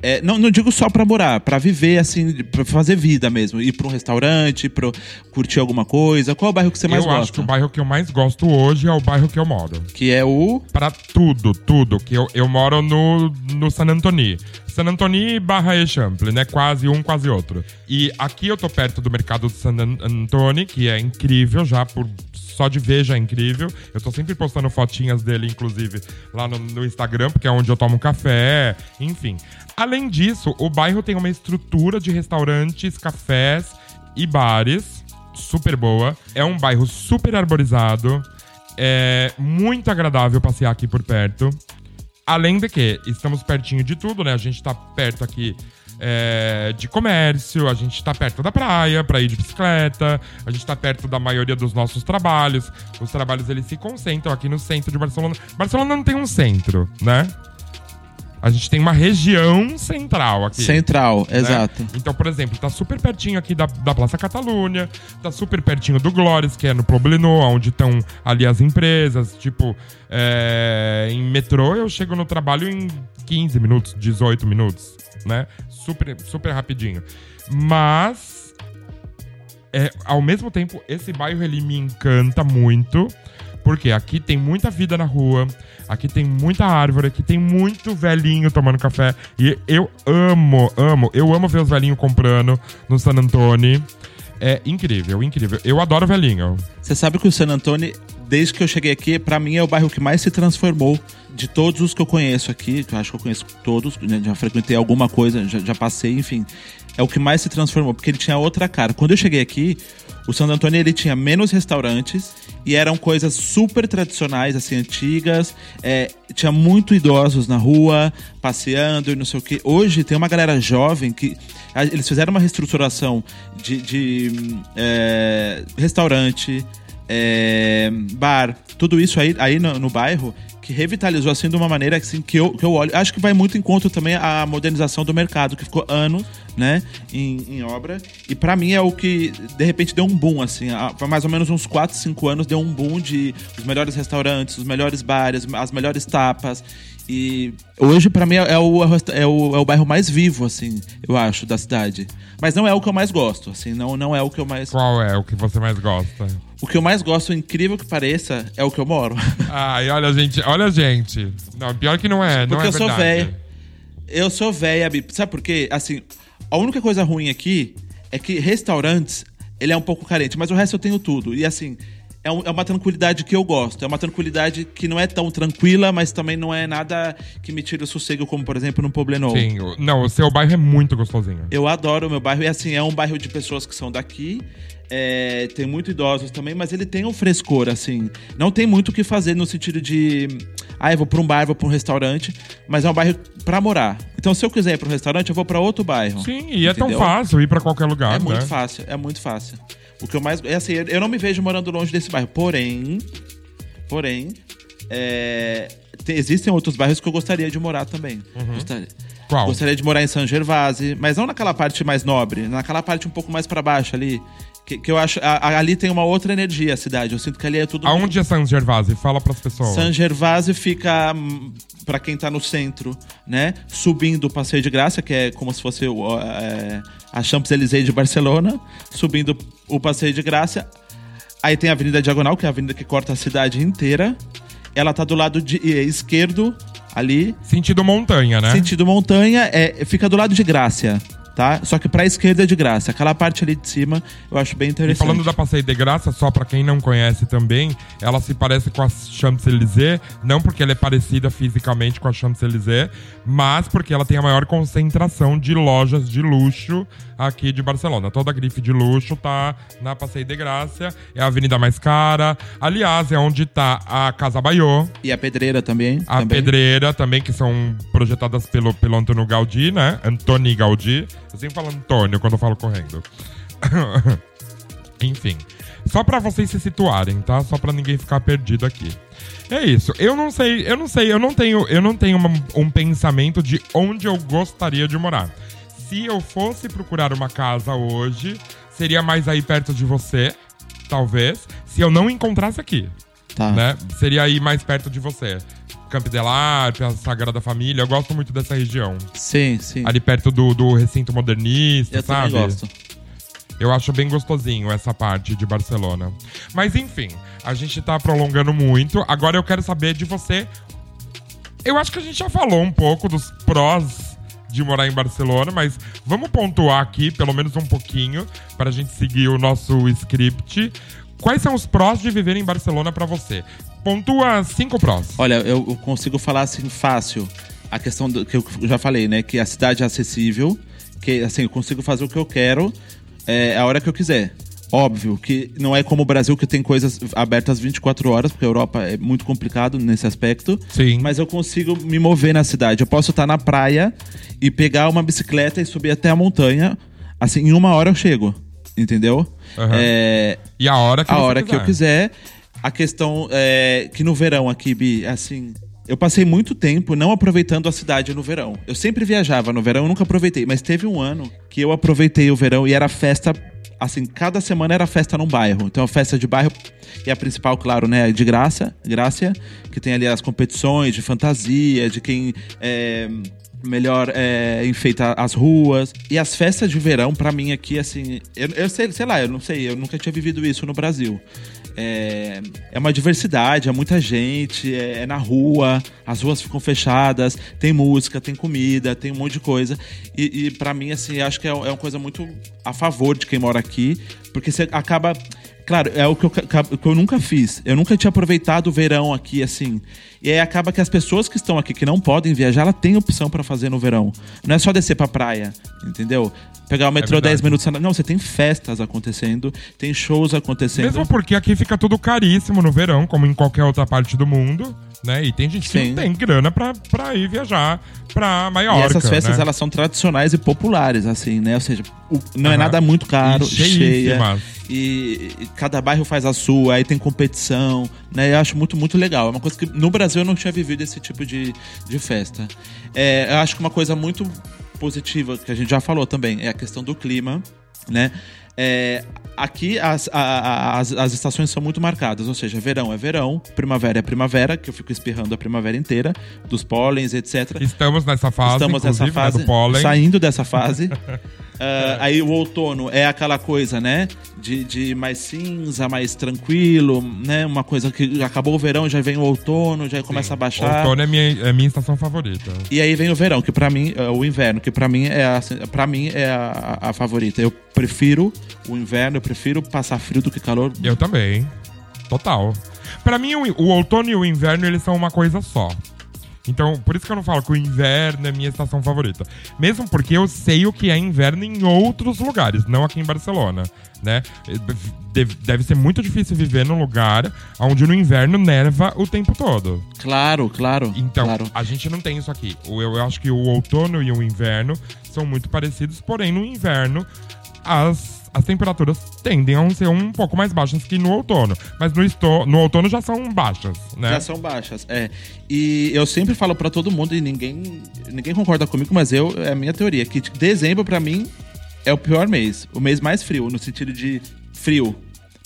É, não, não digo só pra morar, pra viver, assim, pra fazer vida mesmo. Ir pra um restaurante, pra curtir alguma coisa. Qual é o bairro que você mais eu gosta? acho que o bairro que eu mais gosto hoje é o bairro que eu moro. Que é o. Pra tudo, tudo. Que eu, eu moro no, no San Antoni. San Antoni barra Eixample, né? Quase um, quase outro. E aqui eu tô perto do mercado de San An- Antoni, que é incrível já por. Só de ver já é incrível. Eu tô sempre postando fotinhas dele, inclusive, lá no, no Instagram, porque é onde eu tomo café, enfim. Além disso, o bairro tem uma estrutura de restaurantes, cafés e bares super boa. É um bairro super arborizado. É muito agradável passear aqui por perto. Além de que estamos pertinho de tudo, né? A gente tá perto aqui é, de comércio, a gente tá perto da praia pra ir de bicicleta, a gente tá perto da maioria dos nossos trabalhos. Os trabalhos eles se concentram aqui no centro de Barcelona. Barcelona não tem um centro, né? A gente tem uma região central aqui Central, né? exato. Então, por exemplo, tá super pertinho aqui da, da Praça Catalunha, tá super pertinho do Glóris, que é no Pobleno, onde estão ali as empresas. Tipo, é, em metrô eu chego no trabalho em 15 minutos, 18 minutos, né? Super, super rapidinho. Mas, é, ao mesmo tempo, esse bairro ele me encanta muito, porque aqui tem muita vida na rua, aqui tem muita árvore, aqui tem muito velhinho tomando café. E eu amo, amo, eu amo ver os velhinhos comprando no San Antônio. É incrível, incrível. Eu adoro velhinho. Você sabe que o San Antônio, desde que eu cheguei aqui, pra mim é o bairro que mais se transformou de todos os que eu conheço aqui. Eu acho que eu conheço todos, né, já frequentei alguma coisa, já, já passei, enfim. É o que mais se transformou, porque ele tinha outra cara. Quando eu cheguei aqui, o San Antônio ele tinha menos restaurantes e eram coisas super tradicionais, assim, antigas. É, tinha muito idosos na rua, passeando e não sei o quê. Hoje tem uma galera jovem que. a- Eles fizeram uma reestruturação de, de, é, restaurante, é, bar, tudo isso aí, aí no, no bairro que revitalizou assim de uma maneira assim, que, eu, que eu olho. Acho que vai muito em conta também a modernização do mercado, que ficou anos né, em, em obra. E pra mim é o que de repente deu um boom, assim. Há mais ou menos uns 4, 5 anos deu um boom de os melhores restaurantes, os melhores bares, as melhores tapas. E hoje, pra mim, é o, é, o, é o bairro mais vivo, assim, eu acho, da cidade. Mas não é o que eu mais gosto, assim, não, não é o que eu mais. Qual é o que você mais gosta? O que eu mais gosto, incrível que pareça, é o que eu moro. Ai, olha, gente, olha, gente. Não, pior que não é, não Porque é eu sou velho. Eu sou velha. Sabe por quê? Assim, a única coisa ruim aqui é que restaurantes, ele é um pouco carente, mas o resto eu tenho tudo. E assim, é, um- é uma tranquilidade que eu gosto. É uma tranquilidade que não é tão tranquila, mas também não é nada que me tire o sossego, como por exemplo no Poblenou. Sim, o- não, o seu bairro é muito gostosinho. Eu adoro o meu bairro. E assim, é um bairro de pessoas que são daqui. é, tem muito idosos também, mas ele tem um frescor, assim. Não tem muito o que fazer no sentido de. Ah, eu vou pra um bar, vou pra um restaurante. Mas é um bairro pra morar. Então, se eu quiser ir pra um restaurante, eu vou pra outro bairro. Sim, e é tão Entendeu? fácil ir pra qualquer lugar, É né? muito fácil, é muito fácil. O que eu mais. É assim, eu não me vejo morando longe desse bairro. Porém. Porém. é, te- existem outros bairros que eu gostaria de morar também. Gostaria. Qual? Gostaria de morar em San Gervasi, mas não naquela parte mais nobre, naquela parte um pouco mais pra baixo ali. Que, que eu acho. a- a- ali tem uma outra energia a cidade. Eu sinto que ali é tudo. Aonde é San Gervasi? Fala pras pessoas. San Gervasi fica, hum, pra quem tá no centro, né? Subindo o Passeio de Graça, que é como se fosse o, é, a Champs-Élysées de Barcelona. Subindo o Passeio de Graça. Aí tem a Avenida Diagonal, que é a avenida que corta a cidade inteira. Ela tá do lado de, eh, esquerdo, ali. Sentido montanha, né? Sentido montanha, é, fica do lado de Grácia, tá? Só que pra esquerda é de Graça. Aquela parte ali de cima, eu acho bem E interessante. falando da Passeio de Graça, só pra quem não conhece também, ela se parece com a Champs-Élysées, não porque ela é parecida fisicamente com a Champs-Élysées, mas porque ela tem a maior concentração de lojas de luxo aqui de Barcelona. Toda a grife de luxo tá na Passeio de Graça, é a avenida mais cara. Aliás, é onde tá a Casa Baiô, E a Pedreira também. a também. Pedreira também, que são projetadas pelo, pelo Antônio Gaudí, né? Antônio Gaudí. Eu sempre falo Antônio quando eu falo correndo. Enfim. Só pra vocês se situarem, tá? Só pra ninguém ficar perdido aqui. É isso. Eu não sei, eu não sei, eu não tenho, eu não tenho uma- um pensamento de onde eu gostaria de morar. Se eu fosse procurar uma casa hoje, seria mais aí perto de você, talvez, se eu não encontrasse aqui Tá. né? Seria aí mais perto de você. Camp Delar, pela Sagrada Família. Eu gosto muito dessa região. Sim, sim. Ali perto do, do recinto modernista, Eu sabe? também gosto. Eu acho bem gostosinho essa parte de Barcelona. Mas enfim, a gente tá prolongando muito. Agora eu quero saber de você. Eu acho que a gente já falou um pouco dos prós de morar em Barcelona, mas vamos pontuar aqui, pelo menos um pouquinho, para a gente seguir o nosso script. Quais são os prós de viver em Barcelona para você? Pontua cinco prós. Olha, eu consigo falar assim fácil. A questão do, que eu já falei, né? Que a cidade é acessível, que assim, eu consigo fazer o que eu quero é, a hora que eu quiser. Óbvio que não é como o Brasil que tem coisas abertas 24 horas, porque a Europa é muito complicado nesse aspecto. Sim. Mas eu consigo me mover na cidade. Eu posso estar na praia e pegar uma bicicleta e subir até a montanha. Assim, em uma hora eu chego. Entendeu? Aham. É, E a hora que a hora que eu quiser. A questão é que no verão aqui, Bi, assim. Eu passei muito tempo não aproveitando a cidade no verão. Eu sempre viajava no verão, eu nunca aproveitei. Mas teve um ano que eu aproveitei o verão e era festa. Assim, cada semana era festa num bairro. Então, a festa de bairro, e a principal, claro, né, de graça, Grácia, que tem ali as competições de fantasia, de quem é, melhor é, enfeita as ruas. E as festas de verão, pra mim aqui, assim, eu, eu sei, sei lá, eu não sei, eu nunca tinha vivido isso no Brasil. É, é uma diversidade, é muita gente, é, é na rua, as ruas ficam fechadas, tem música, tem comida, tem um monte de coisa. E, e para mim, assim, acho que é, é uma coisa muito a favor de quem mora aqui, porque você acaba. Claro, é o que eu, que eu nunca fiz. Eu nunca tinha aproveitado o verão aqui, assim. E aí acaba que as pessoas que estão aqui, que não podem viajar, ela tem opção pra fazer no verão. Não é só descer pra praia, entendeu? Pegar o metrô verdade. 10 minutos. Não, você tem festas acontecendo, tem shows acontecendo. Mesmo porque aqui fica tudo caríssimo no verão, como em qualquer outra parte do mundo, né? E tem gente que Sim. não tem grana pra, pra ir viajar pra Maiorca, E essas festas, né? elas são tradicionais e populares, assim, né? Ou seja, o- não é Aham. nada muito caro, cheia. E, e cada bairro faz a sua, aí tem competição, né? Eu acho muito, muito legal. É uma coisa que no Brasil eu não tinha vivido esse tipo de, de festa. É, eu acho que uma coisa muito positiva, que a gente já falou também, é a questão do clima, né? É, aqui as, a- as, as estações são muito marcadas, ou seja, verão é verão, primavera é primavera, que eu fico espirrando a primavera inteira, dos pólens, etc. Estamos nessa fase, Estamos nessa inclusive, né, fase, do pólen. saindo dessa fase. Ah, Aí o outono é aquela coisa, né? De, de mais cinza, mais tranquilo, né? Uma coisa que acabou o verão, já vem o outono, já começa a baixar. Outono é minha, é minha estação favorita. E aí vem o verão, que pra mim, é o inverno, que pra mim é a, pra mim é a, a favorita. Eu prefiro o inverno, eu prefiro passar frio do que calor. Eu também. Total. Pra mim, o, o outono e o inverno, eles são uma coisa só. Então, por isso que eu não falo que o inverno é minha estação favorita. Mesmo porque eu sei o que é inverno em outros lugares, não aqui em Barcelona, né? Deve, ser muito difícil viver num lugar onde no inverno neva o tempo todo. Claro, claro. Então, claro. a gente não tem isso aqui. Eu acho que o outono e o inverno são muito parecidos, porém no inverno as, as temperaturas tendem a ser um pouco mais baixas que no outono. Mas no, esto- no outono já são baixas, né? Já são baixas, é. E eu sempre falo pra todo mundo, e ninguém, ninguém concorda comigo, mas eu, é a minha teoria, que dezembro pra mim é o pior mês. O mês mais frio, no sentido de frio.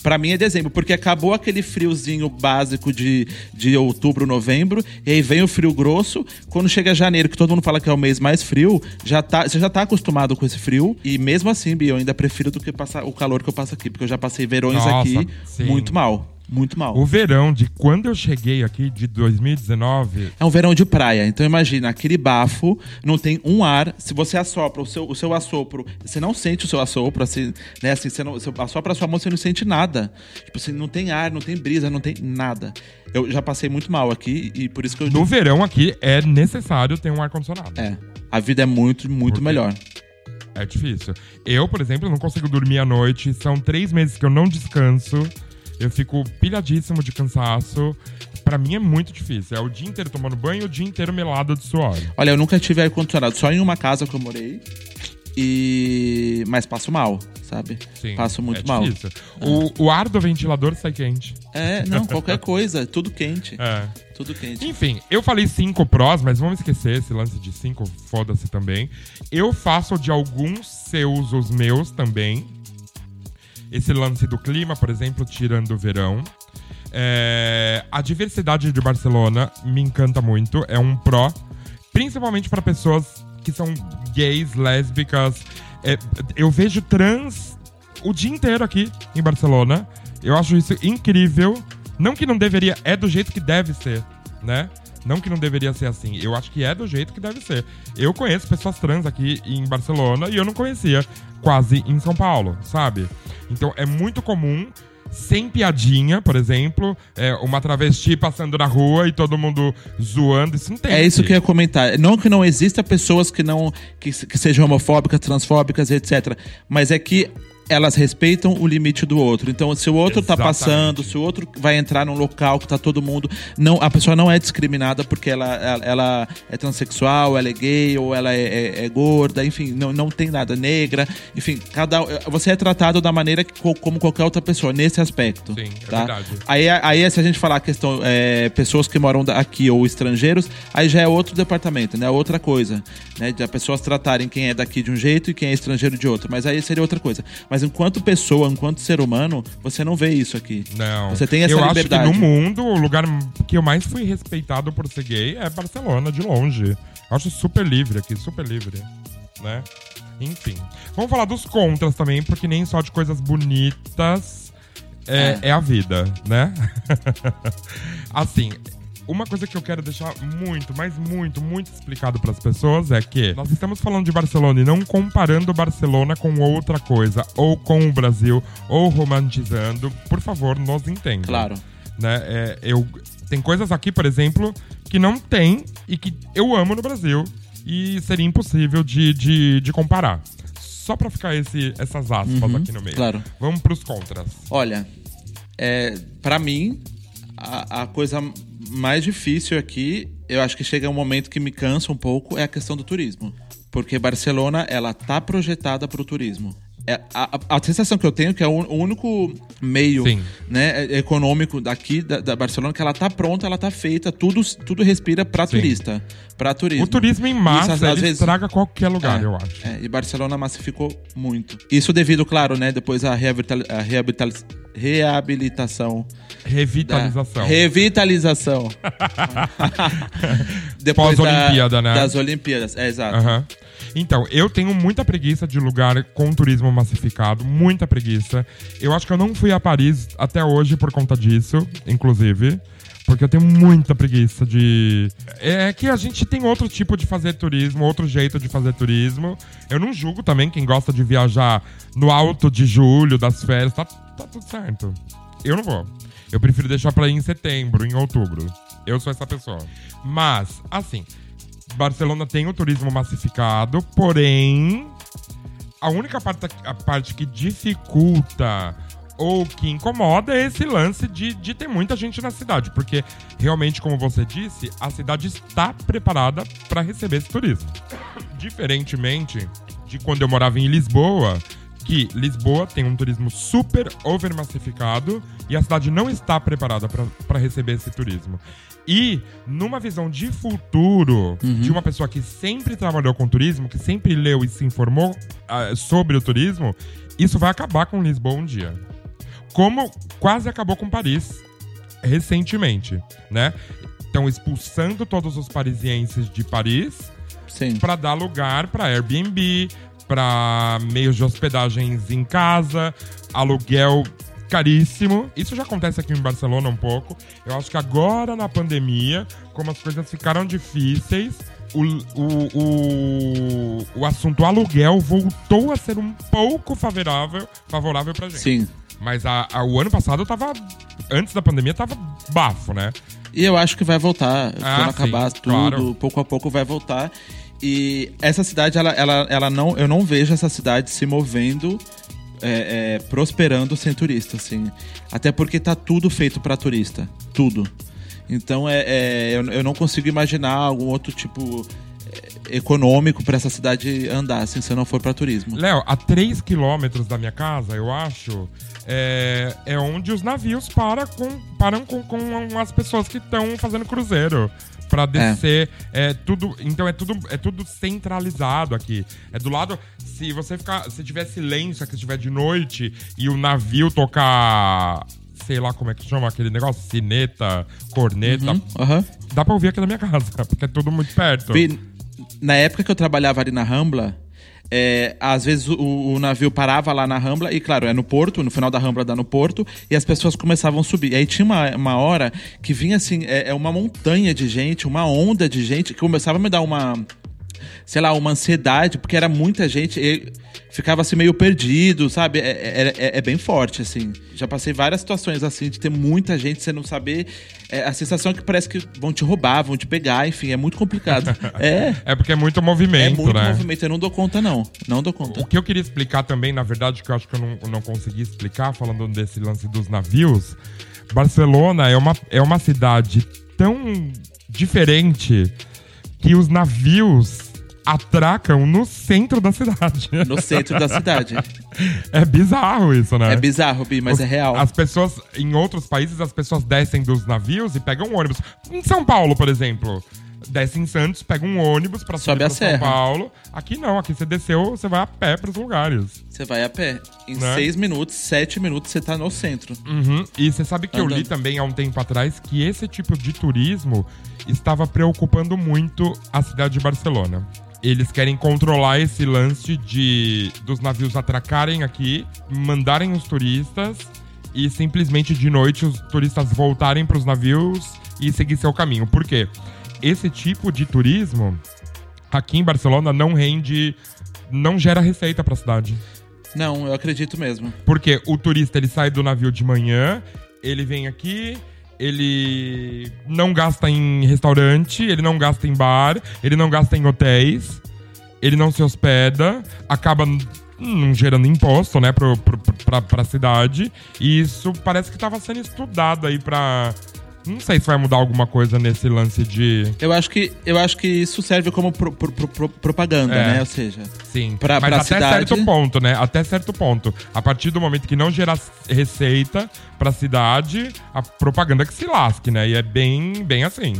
Pra mim é dezembro, porque acabou aquele friozinho básico de, de outubro, novembro, e aí vem o frio grosso. Quando chega janeiro, que todo mundo fala que é o mês mais frio, já tá, você já tá acostumado com esse frio. E mesmo assim, Bi, eu ainda prefiro do que passar o calor que eu passo aqui, porque eu já passei verões Nossa, aqui sim. muito mal. Muito mal. O verão de quando eu cheguei aqui, de 2019, É um verão de praia, então imagina, aquele bafo, não tem um ar. Se você assopra o seu, o seu assopro, você não sente o seu assopro, assim, né? Assim, você, não, você assopra a sua mão, você não sente nada. Tipo assim, não tem ar, não tem brisa, não tem nada. Eu já passei muito mal aqui e por isso que eu no verão aqui é necessário ter um ar-condicionado. É. A vida é muito, muito Por quê? melhor. É difícil. Eu, por exemplo, não consigo dormir à noite. São três meses que eu não descanso. Eu fico pilhadíssimo de cansaço. Pra mim é muito difícil. É o dia inteiro tomando banho o dia inteiro melado de suor. Olha, eu nunca tive ar-condicionado, só em uma casa que eu morei. E. Mas passo mal, sabe? Sim, Passo muito é mal. O, o ar do ventilador sai quente. É, não, qualquer coisa, tudo quente. É. Tudo quente. Enfim, eu falei cinco prós, mas vamos esquecer esse lance de cinco, foda-se também. Eu faço de alguns seus os meus também. Esse lance do clima, por exemplo, tirando o verão. É, a diversidade de Barcelona me encanta muito, é um pró, principalmente para pessoas que são gays, lésbicas. É, eu vejo trans o dia inteiro aqui em Barcelona. Eu acho isso incrível. Não que não deveria, é do jeito que deve ser, né? Não que não deveria ser assim. Eu acho que é do jeito que deve ser. Eu conheço pessoas trans aqui em Barcelona e eu não conhecia quase em São Paulo, sabe? Então é muito comum sem piadinha, por exemplo, é, uma travesti passando na rua e todo mundo zoando, isso não tem. É isso que eu ia comentar. Não que não exista pessoas que não que, que sejam homofóbicas, transfóbicas, etc. Mas é que elas respeitam o limite do outro. Então, se o outro está passando, se o outro vai entrar num local que está todo mundo, não, a pessoa não é discriminada porque ela, ela, ela é transexual, ela é gay ou ela é, é, é, gorda, enfim, não, não tem nada negra, enfim, cada você é tratado da maneira que, como qualquer outra pessoa nesse aspecto. Sim, é tá? é verdade. Aí, aí se a gente falar a questão é, pessoas que moram aqui ou estrangeiros, aí já é outro departamento, né? Outra coisa, né? De as pessoas tratarem quem é daqui de um jeito e quem é estrangeiro de outro, mas aí seria outra coisa. Mas enquanto pessoa, enquanto ser humano, você não vê isso aqui. Não. Você tem essa eu liberdade. acho que no mundo, o lugar que eu mais fui respeitado por ser gay é Barcelona, de longe. Eu acho super livre aqui, super livre. Né? Enfim. Vamos falar dos contras também, porque nem só de coisas bonitas é, é. é a vida, né? assim, uma coisa que eu quero deixar muito, mas muito, muito explicado para as pessoas é que nós estamos falando de Barcelona e não comparando Barcelona com outra coisa, ou com o Brasil, ou romantizando. Por favor, nos entendam. Claro. Né? É, eu, tem coisas aqui, por exemplo, que não tem e que eu amo no Brasil e seria impossível de, de, de comparar. Só para ficar esse, essas aspas uhum, aqui no meio. Claro. Vamos para os contras. Olha, é, para mim, a, a coisa mais difícil aqui, eu acho que chega um momento que me cansa um pouco, é a questão do turismo. Porque Barcelona, ela tá projetada para o turismo. É, a, a, sensação que eu tenho é que é o, único meio né, é, econômico daqui da, da, Barcelona que ela tá pronta, ela tá feita, tudo, tudo respira para turista, para turismo. O turismo em massa, Isso, às, vezes estraga qualquer lugar, é, eu acho. É, e Barcelona massificou muito. Isso devido, claro, né, depois a, reabital, a reabital, reabilitação. Revitalização. Revitalização. depois Pós-Olimpíada, né? Das Olimpíadas, é exato. Uhum. Então, eu tenho muita preguiça de lugar com turismo massificado, muita preguiça. Eu acho que eu não fui a Paris até hoje por conta disso, inclusive. Porque eu tenho muita preguiça de. É que a gente tem outro tipo de fazer turismo, outro jeito de fazer turismo. Eu não julgo também quem gosta de viajar no alto de julho, das férias, tá, tá tudo certo. Eu não vou. Eu prefiro deixar pra ir em setembro, em outubro. Eu sou essa pessoa. Mas, assim, Barcelona tem o turismo massificado, porém, a única parte, a parte que dificulta ou que incomoda é esse lance de, de ter muita gente na cidade, porque realmente, como você disse, a cidade está preparada para receber esse turismo. Diferentemente de quando eu morava em Lisboa, que Lisboa tem um turismo super overmassificado e a cidade não está preparada para receber esse turismo. E numa visão de futuro uhum. de uma pessoa que sempre trabalhou com turismo, que sempre leu e se informou uh, sobre o turismo, isso vai acabar com Lisboa um dia. Como quase acabou com Paris recentemente, né? Estão expulsando todos os parisienses de Paris para dar lugar para Airbnb, para meios de hospedagens em casa, aluguel caríssimo. Isso já acontece aqui em Barcelona um pouco. Eu acho que agora na pandemia, como as coisas ficaram difíceis, o, o, o, o assunto aluguel voltou a ser um pouco favorável, favorável pra gente. Sim. Mas a, a, o ano passado tava. Antes da pandemia, tava bafo, né? E eu acho que vai voltar. Ah, Quando acabar sim, tudo, claro. pouco a pouco vai voltar. E essa cidade, ela, ela, ela não, eu não vejo essa cidade se movendo, é, é, prosperando sem turista, assim. Até porque tá tudo feito para turista. Tudo. Então é, é eu, eu, não consigo imaginar algum outro tipo é, econômico para essa cidade andar, assim, se não for para turismo. Léo, a 3 quilômetros da minha casa, eu acho, é, é onde os navios param com, param com, com as pessoas que estão fazendo cruzeiro para descer. É. é. tudo, então é tudo, é tudo centralizado aqui. É do lado. Se você ficar, se tiver silêncio, que estiver de noite e o navio tocar sei lá como é que chama aquele negócio, sineta, corneta. Uhum, aham. Dá pra ouvir aqui na minha casa, porque é tudo muito perto. Na época que eu trabalhava ali na Rambla, é, às vezes o, o navio parava lá na Rambla, e claro, é no porto, no final da Rambla dá no porto, e as pessoas começavam a subir. E aí tinha uma, uma hora que vinha assim, é, é uma montanha de gente, uma onda de gente, que começava a me dar uma, sei lá, uma ansiedade, porque era muita gente. E ficava assim meio perdido, sabe? É, é, é, é bem forte, assim. Já passei várias situações assim, de ter muita gente, você não saber. É, a sensação é que parece que vão te roubar, vão te pegar, enfim, é muito complicado. É. É porque é muito movimento, É muito né? movimento, eu não dou conta, não. Não dou conta. O que eu queria explicar também, na verdade, que eu acho que eu não, não consegui explicar, falando desse lance dos navios, Barcelona é uma, é uma cidade tão diferente que os navios atracam no centro da cidade. No centro da cidade. É bizarro isso, né? É bizarro, Bi, mas Os- é real. As pessoas, em outros países, as pessoas descem dos navios e pegam ônibus. Em São Paulo, por exemplo. Desce em Santos, pega um ônibus pra Sobe subir pra São serra. Paulo. Aqui não, aqui você desceu, você vai a pé pros lugares. Você vai a pé. Em Né? seis minutos, sete minutos, você tá no centro. Uhum. E você sabe que eu li Andando. também há um tempo atrás que esse tipo de turismo estava preocupando muito a cidade de Barcelona. Eles querem controlar esse lance de dos navios atracarem aqui, mandarem os turistas e simplesmente de noite os turistas voltarem para os navios e seguir seu caminho. Por quê? Esse tipo de turismo aqui em Barcelona não rende, não gera receita para a cidade. Não, eu acredito mesmo. Porque o turista ele sai do navio de manhã, ele vem aqui, ele não gasta em restaurante, ele não gasta em bar, ele não gasta em hotéis, ele não se hospeda, acaba não gerando imposto, né, pro, pro, pra, pra cidade. E isso parece que tava sendo estudado aí pra. Não sei se vai mudar alguma coisa nesse lance de. Eu acho que, eu acho que isso serve como pro- pro- pro- pro- propaganda, É. né? Ou seja, Sim, Pra- mas pra até cidade- certo ponto, né? Até certo ponto. A partir do momento que não gerar receita pra cidade, a propaganda que se lasque, né? E é bem, bem assim.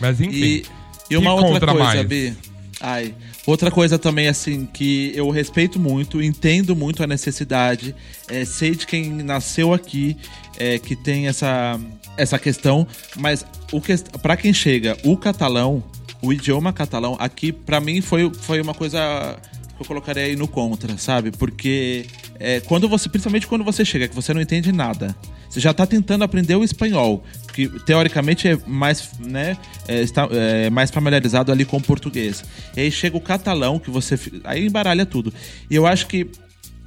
Mas enfim. E, e uma outra coisa, mais? Bi. Ai, outra coisa também, assim, que eu respeito muito, entendo muito a necessidade, é, sei de quem nasceu aqui, é, que tem essa, essa questão, mas o que, para quem chega, o catalão, o idioma catalão, aqui, pra mim, foi, foi uma coisa que eu colocaria aí no contra, sabe? Porque é, quando você, principalmente quando você chega, que você não entende nada, você já tá tentando aprender o espanhol, que teoricamente é mais, né, é, está, é, mais familiarizado ali com o português. E aí chega o catalão, que você. Aí embaralha tudo. E eu acho que.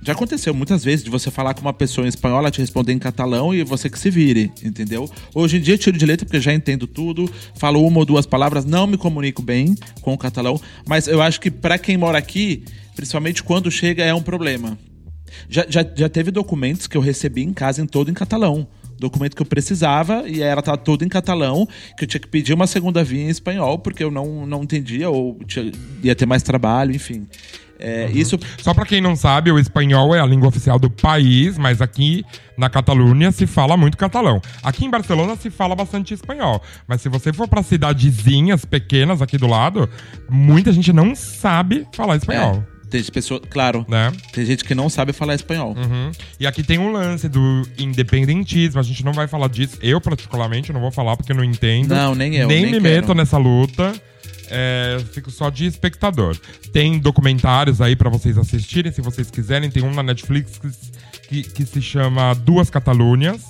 Já aconteceu muitas vezes de você falar com uma pessoa em espanhol, ela te responder em catalão e você que se vire, entendeu? Hoje em dia tiro de letra porque já entendo tudo, falo uma ou duas palavras, não me comunico bem com o catalão, mas eu acho que pra quem mora aqui, principalmente quando chega, é um problema. Já, já, já teve documentos que eu recebi em casa em todo em catalão. Documento que eu precisava e ela tava todo em catalão, que eu tinha que pedir uma segunda via em espanhol, porque eu não, não entendia, ou tinha- ia ter mais trabalho, enfim. É, Isso Só pra quem não sabe, o espanhol é a língua oficial do país, mas aqui na Catalunha se fala muito catalão. Aqui em Barcelona se fala bastante espanhol, mas se você for pra cidadezinhas pequenas aqui do lado, muita gente não sabe falar espanhol, É, tem pessoa, claro, né? tem gente que não sabe falar espanhol. Uhum. E aqui tem um lance do independentismo, a gente não vai falar disso. Eu, particularmente, não vou falar porque não entendo. Não, nem eu, Nem, nem me quero. meto nessa luta. É, fico só de espectador. Tem documentários aí pra vocês assistirem, se vocês quiserem. Tem um na Netflix que, que, que se chama Duas Catalunhas.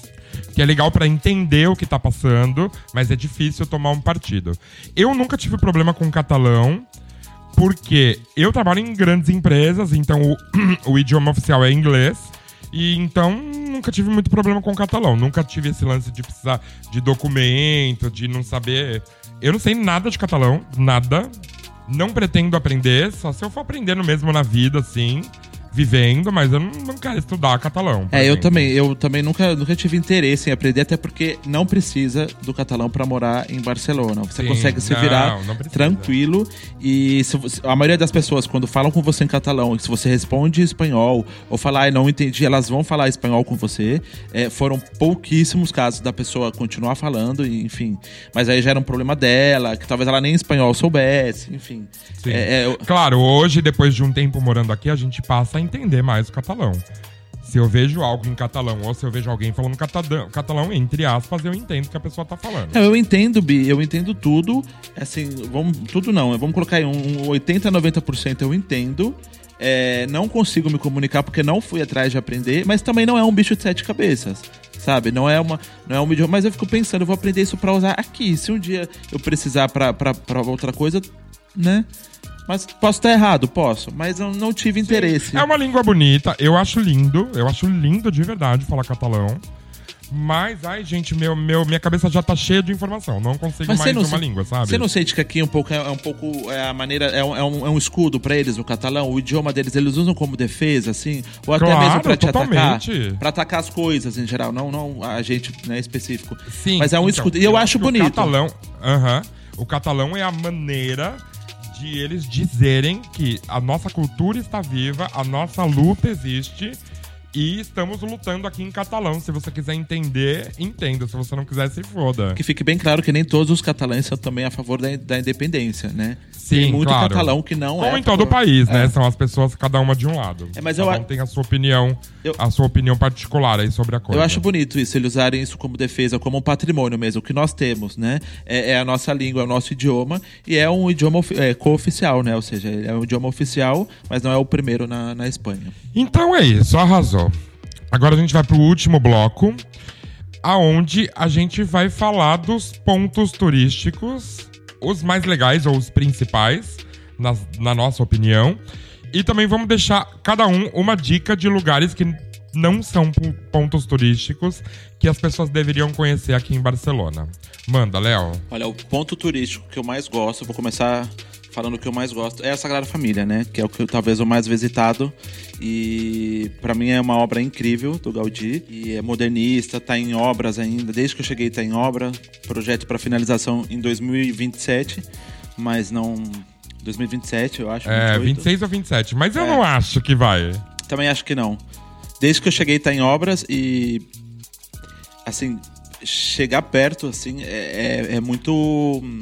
Que é legal pra entender o que tá passando, mas é difícil tomar um partido. Eu nunca tive problema com catalão, porque eu trabalho em grandes empresas, então o, o idioma oficial é inglês. E então nunca tive muito problema com o catalão. Nunca tive esse lance de precisar de documento, de não saber. Eu não sei nada de catalão, nada. Não pretendo aprender, só se eu for aprendendo mesmo na vida, assim, vivendo, mas eu não, não quero estudar catalão. É, eu exemplo. também. Eu também nunca, nunca tive interesse em aprender, até porque não precisa do catalão pra morar em Barcelona. Você Sim, consegue se não, virar não tranquilo. E se a maioria das pessoas, quando falam com você em catalão, e se você responde em espanhol ou falar, ai, não entendi, elas vão falar espanhol com você. É, foram pouquíssimos casos da pessoa continuar falando, e, enfim. Mas aí já era um problema dela, que talvez ela nem espanhol soubesse, enfim. É, é, eu- Claro, hoje, depois de um tempo morando aqui, a gente passa a entender mais o catalão. Se eu vejo algo em catalão ou se eu vejo alguém falando catalão, catalão entre aspas, eu entendo o que a pessoa tá falando. Não, eu entendo, Bi, eu entendo tudo. Assim, vamos, tudo não, vamos colocar aí um 80, 90% eu entendo. É, não consigo me comunicar porque não fui atrás de aprender, mas também não é um bicho de sete cabeças, sabe? Não é uma, não é um idioma, mas eu fico pensando, eu vou aprender isso para usar aqui. Se um dia eu precisar para outra coisa, né? Mas posso estar errado, posso, mas eu não tive interesse. É uma língua bonita, eu acho lindo, eu acho lindo de verdade falar catalão. Mas, ai, gente, meu, meu, minha cabeça já tá cheia de informação. Não consigo Mas mais não uma se- língua, sabe? Você não sente que aqui um pouco é, é um pouco é a maneira é um, é um, é um escudo pra eles o catalão, o idioma deles eles usam como defesa assim, ou até Claro, mesmo pra te atacar, totalmente. Pra atacar as coisas em geral, não não a gente né, específico. Sim, Mas é um então, escudo e eu, acho que bonito. O catalão, aham, o catalão é a maneira de eles dizerem que a nossa cultura está viva, a nossa luta existe e estamos lutando aqui em catalão. Se você quiser entender, entenda. Se você não quiser, se foda. Que fique bem claro que nem todos os catalães são também a favor da, da independência, né? Sim, Tem muito claro. catalão que não é. Como a em todo o país, né? É. São as pessoas, cada uma de um lado. É, mas eu cada a- um tem a sua opinião, Eu- a sua opinião particular aí sobre a coisa. Eu acho bonito isso, eles usarem isso como defesa, como um patrimônio mesmo, o que nós temos, né? É, é a nossa língua, é o nosso idioma, e é um idioma é, co-oficial, né? Ou seja, é um idioma oficial, mas não é o primeiro na, na Espanha. Então é isso, arrasou. Agora a gente vai pro último bloco, aonde a gente vai falar dos pontos turísticos, os mais legais ou os principais, na, na nossa opinião. E também vamos deixar cada um uma dica de lugares que não são pontos turísticos que as pessoas deveriam conhecer aqui em Barcelona. Manda, Léo. Olha, o ponto turístico que eu mais gosto, vou começar falando o que eu mais gosto, é a Sagrada Família, né? Que é o que talvez o mais visitado. E pra mim é uma obra incrível do Gaudí. E é modernista, tá em obras ainda. Desde que eu cheguei tá em obra. Projeto para finalização em 2027, mas não. 2027, eu acho. É, 28. 26 ou 27, mas eu É. não acho que vai. Também acho que não. Desde que eu cheguei tá em obras e assim chegar perto assim é, é- é muito hum,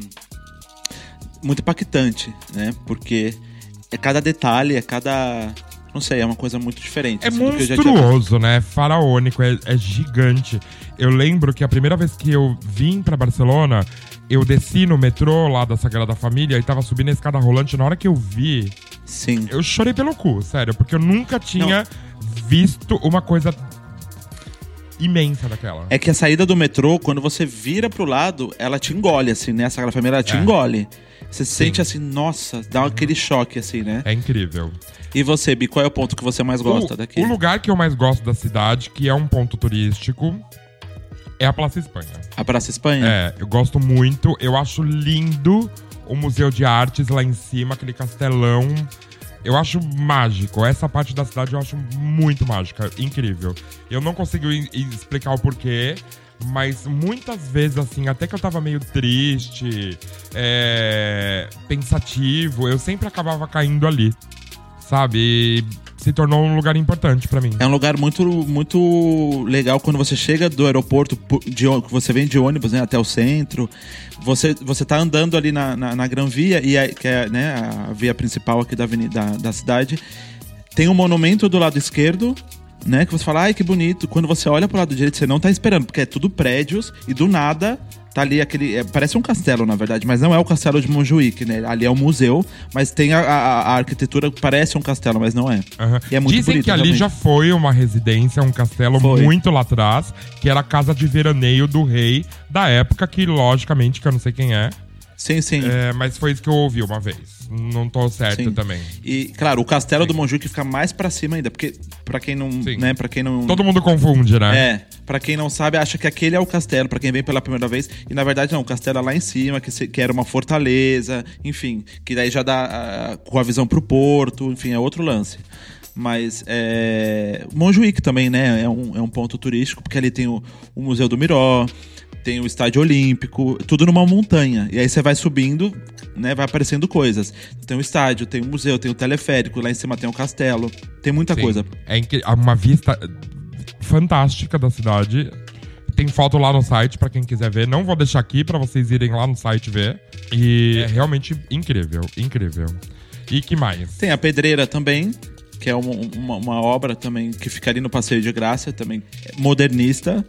muito impactante, né? Porque é cada detalhe, é cada não sei, é uma coisa muito diferente. É assim, monstruoso, né? Faraônico, é, é gigante. Eu lembro que a primeira vez que eu vim pra Barcelona, eu desci no metrô lá da Sagrada Família e tava subindo a escada rolante. Na hora que eu vi, Sim. eu chorei pelo cu, sério, porque eu nunca tinha visto uma coisa imensa daquela. É que a saída do metrô, quando você vira pro lado, ela te engole, assim, né? A Sagrada Família, ela te É. engole. Você se sente assim, nossa, dá aquele choque, assim, né? É incrível. E você, Bi, qual é o ponto que você mais gosta o, daqui? o lugar que eu mais gosto da cidade, que é um ponto turístico, é a Praça Espanha. A Praça Espanha? É, eu gosto muito. Eu acho lindo o Museu de Artes lá em cima, aquele castelão. Eu acho mágico. Essa parte da cidade eu acho muito mágica, incrível. Eu não consigo explicar o porquê, mas muitas vezes, assim, até que eu tava meio triste, é, pensativo, eu sempre acabava caindo ali, sabe? E se tornou um lugar importante pra mim. É um lugar muito, muito legal quando você chega do aeroporto, de, você vem de ônibus né, até o centro. Você, você tá andando ali na, na, na Gran Via, e é, que é né, a via principal aqui da, avenida, da, da cidade. Tem um monumento do lado esquerdo, né? Que você fala, ai que bonito. Quando você olha pro lado direito, você não tá esperando, porque é tudo prédios, e do nada tá ali aquele. é, parece um castelo, na verdade, mas não é o castelo de Montjuic, né? Ali é um museu, mas tem a, a, a arquitetura que parece um castelo, mas não é. Aham. E é muito Dizem bonito, que ali realmente. já foi uma residência, um castelo Foi. muito lá atrás, que era a casa de veraneio do rei da época, que logicamente, que eu não sei quem é, Sim, sim. é, mas foi isso que eu ouvi uma vez. Não tô certo Sim. também. E, claro, o castelo do Montjuic fica mais pra cima ainda, porque pra quem não, Sim. né, para quem não Todo mundo confunde, né? É, pra quem não sabe, acha que aquele é o castelo, pra quem vem pela primeira vez, e na verdade não, o castelo é lá em cima, que, se- que era uma fortaleza, enfim, que daí já dá ah, com a visão pro porto, enfim, é outro lance. Mas é, Montjuic também, né, é um, é um ponto turístico, porque ali tem o, o Museu do Miró, tem o Estádio Olímpico, tudo numa montanha. E aí você vai subindo, né, vai aparecendo coisas. Tem o estádio, tem o museu, tem o teleférico, lá em cima tem o castelo, tem muita Sim. coisa. É incri- uma vista fantástica da cidade. Tem foto lá no site pra quem quiser ver. Não vou deixar aqui pra vocês irem lá no site ver. E é realmente incrível, incrível. E que mais? Tem a pedreira também, que é uma, uma, uma obra também que fica ali no Passeio de Graça, também modernista,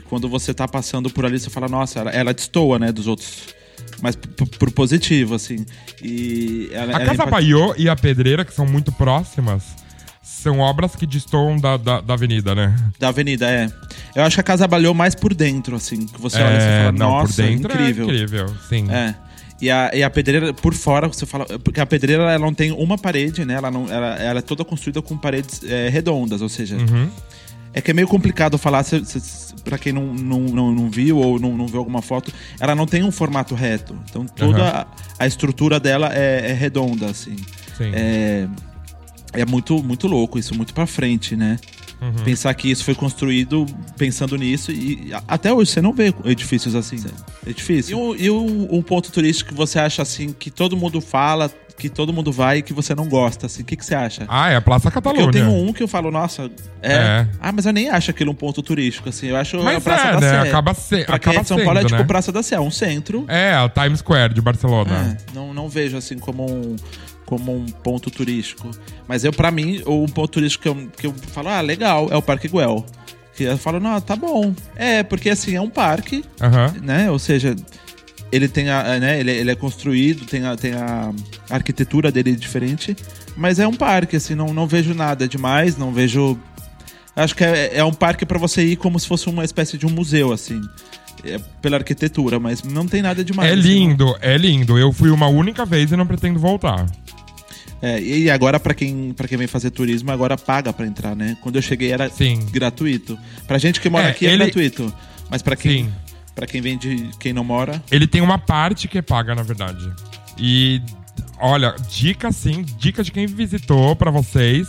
que quando você tá passando por ali, você fala, nossa, ela, ela destoa, né, dos outros mas por positivo, assim. E ela, a ela Casa Baiô e a Pedreira, que são muito próximas, são obras que destoam da, da, da, avenida, né? Da avenida, é. Eu acho que a Casa Baiô mais por dentro, assim. Que você olha e é, fala, não, nossa, por dentro incrível. É incrível, sim. É. E a, e a pedreira, por fora, você fala. Porque a pedreira ela não tem uma parede, né? Ela, não, ela, ela é toda construída com paredes é, redondas, ou seja. Uhum. É que é meio complicado falar, se, se, pra quem não, não, não, não viu ou não, não viu alguma foto, ela não tem um formato reto. Então toda uhum. a, a, estrutura dela é, é redonda, assim. Sim. É, é muito, muito louco isso, muito pra frente, né? Uhum. Pensar que isso foi construído pensando nisso e até hoje você não vê edifícios assim. É difícil. E, um, um ponto turístico que você acha assim que todo mundo fala, que todo mundo vai e que você não gosta, assim, o que, que você acha? Ah, é a Praça Catalunha. Porque eu tenho um que eu falo, nossa, é, é. Ah, mas eu nem acho aquilo um ponto turístico, assim, eu acho mas a Praça é, da né? Sé. Acaba, se, pra acaba é de São sendo, Paulo é tipo né? Praça da Sé, é um centro. É, o Times Square de Barcelona. É, não, não vejo assim como um como um ponto turístico. Mas eu, para mim, o ponto turístico que eu, que eu falo, ah, legal, é o Parque Güell. Que eu falo, não, tá bom. É, porque assim, é um parque, uhum. né? Ou seja, ele tem a, né, ele, ele é construído, tem a, tem a arquitetura dele diferente, mas é um parque, assim, não, não vejo nada demais, não vejo. Acho que é, é um parque para você ir como se fosse uma espécie de um museu, assim é, pela arquitetura, mas não tem nada demais. É assim, lindo, é lindo. Eu fui uma única vez e não pretendo voltar. É, e agora, para quem, pra quem vem fazer turismo, agora paga para entrar, né? Quando eu cheguei era Sim. gratuito. Pra gente que mora é, aqui é gratuito. Mas para quem, pra quem vem de quem não mora. Ele tem uma parte que é paga, na verdade. E olha, dica sim, dica de quem visitou para vocês.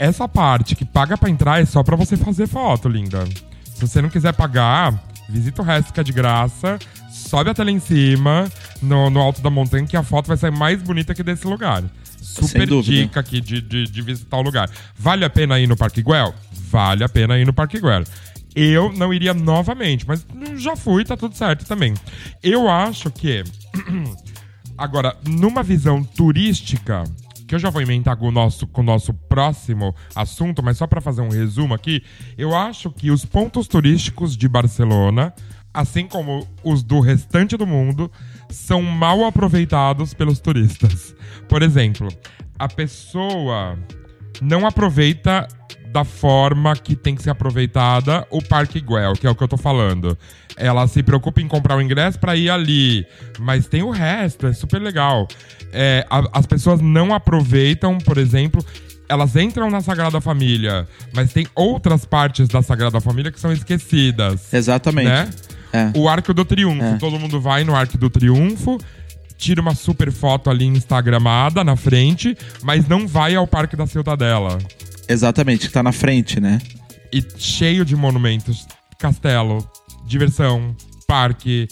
Essa parte que paga para entrar é só para você fazer foto, linda. Se você não quiser pagar, visita o resto que é de graça, sobe até lá em cima, no, no alto da montanha, que a foto vai sair mais bonita que desse lugar. Super dica aqui de, de, de, visitar o lugar. Vale a pena ir no Parque Guel? Vale a pena ir no Parque Guel. Eu não iria novamente, mas já fui, tá tudo certo também. Eu acho que. Agora, numa visão turística, que eu já vou emendar com o nosso, com o nosso próximo assunto, mas só para fazer um resumo aqui, eu acho que os pontos turísticos de Barcelona, assim como os do restante do mundo, são mal aproveitados pelos turistas. Por exemplo, a pessoa não aproveita da forma que tem que ser aproveitada o Parque Guel, que é o que eu tô falando. Ela se preocupa em comprar o ingresso para ir ali, mas tem o resto, é super legal. É, a, as pessoas não aproveitam, por exemplo, elas entram na Sagrada Família, mas tem outras partes da Sagrada Família que são esquecidas. Exatamente. Né? É. O Arco do Triunfo. É. Todo mundo vai no Arco do Triunfo, tira uma super foto ali instagramada na frente, mas não vai ao Parque da Cidadela. Exatamente, que tá na frente, né? E cheio de monumentos, castelo, diversão, parque.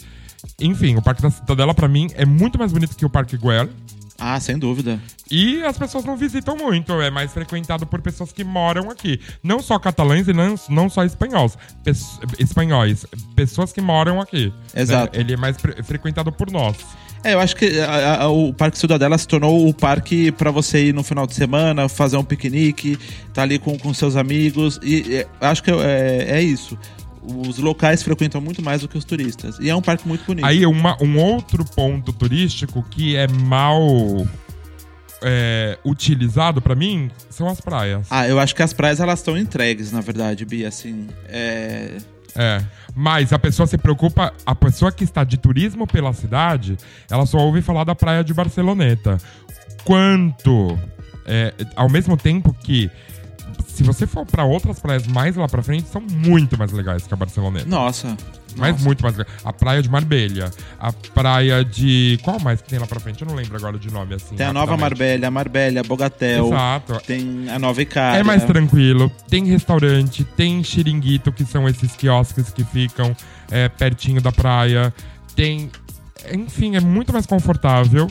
Enfim, o Parque da Cidadela, para mim, é muito mais bonito que o Parque Güell. Ah, sem dúvida. E as pessoas não visitam muito, é mais frequentado por pessoas que moram aqui. Não só catalães e não, não só espanhóis. espanhóis, pessoas que moram aqui. Exato. Né? Ele é mais frequentado por nós. É, eu acho que a, a, o Parque Cidadela se tornou o parque para você ir no final de semana, fazer um piquenique, tá ali com, com seus amigos. E é, acho que é, é isso os locais frequentam muito mais do que os turistas. E é um parque muito bonito. Aí, uma, um outro ponto turístico que é mal é, utilizado para mim são as praias. Ah, eu acho que as praias elas estão entregues, na verdade, Bia. Assim, é. É. Mas a pessoa se preocupa, a pessoa que está de turismo pela cidade, ela só ouve falar da praia de Barceloneta. Quanto, é, ao mesmo tempo que se você for para outras praias mais lá pra frente, são muito mais legais que a Barceloneta. Nossa. Mas Nossa. muito mais legal. A praia de Marbella. A praia de. Qual mais que tem lá pra frente? Eu não lembro agora de nome assim. Tem a nova Marbella, Marbella, Bogatel. Exato. Tem a nova Icária. É mais tranquilo. Tem restaurante, tem xiringuito, que são esses quiosques que ficam é, pertinho da praia. Tem. Enfim, é muito mais confortável.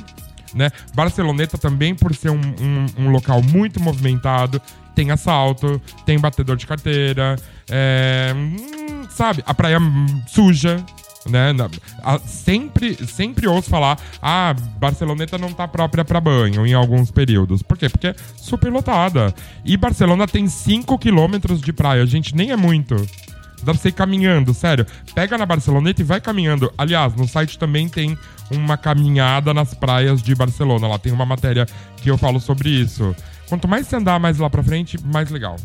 Né? Barceloneta também, por ser um, um, um local muito movimentado, tem assalto, tem batedor de carteira, é, hum, sabe? A praia suja, né? Sempre, sempre ouço falar, ah, Barceloneta não tá própria pra banho em alguns períodos. Por quê? Porque é super lotada. E Barcelona tem 5 quilômetros de praia, gente, nem é muito. Dá pra você ir caminhando, sério. Pega na Barceloneta e vai caminhando. Aliás, no site também tem uma caminhada nas praias de Barcelona. Lá tem uma matéria que eu falo sobre isso. Quanto mais você andar mais lá pra frente, mais legal.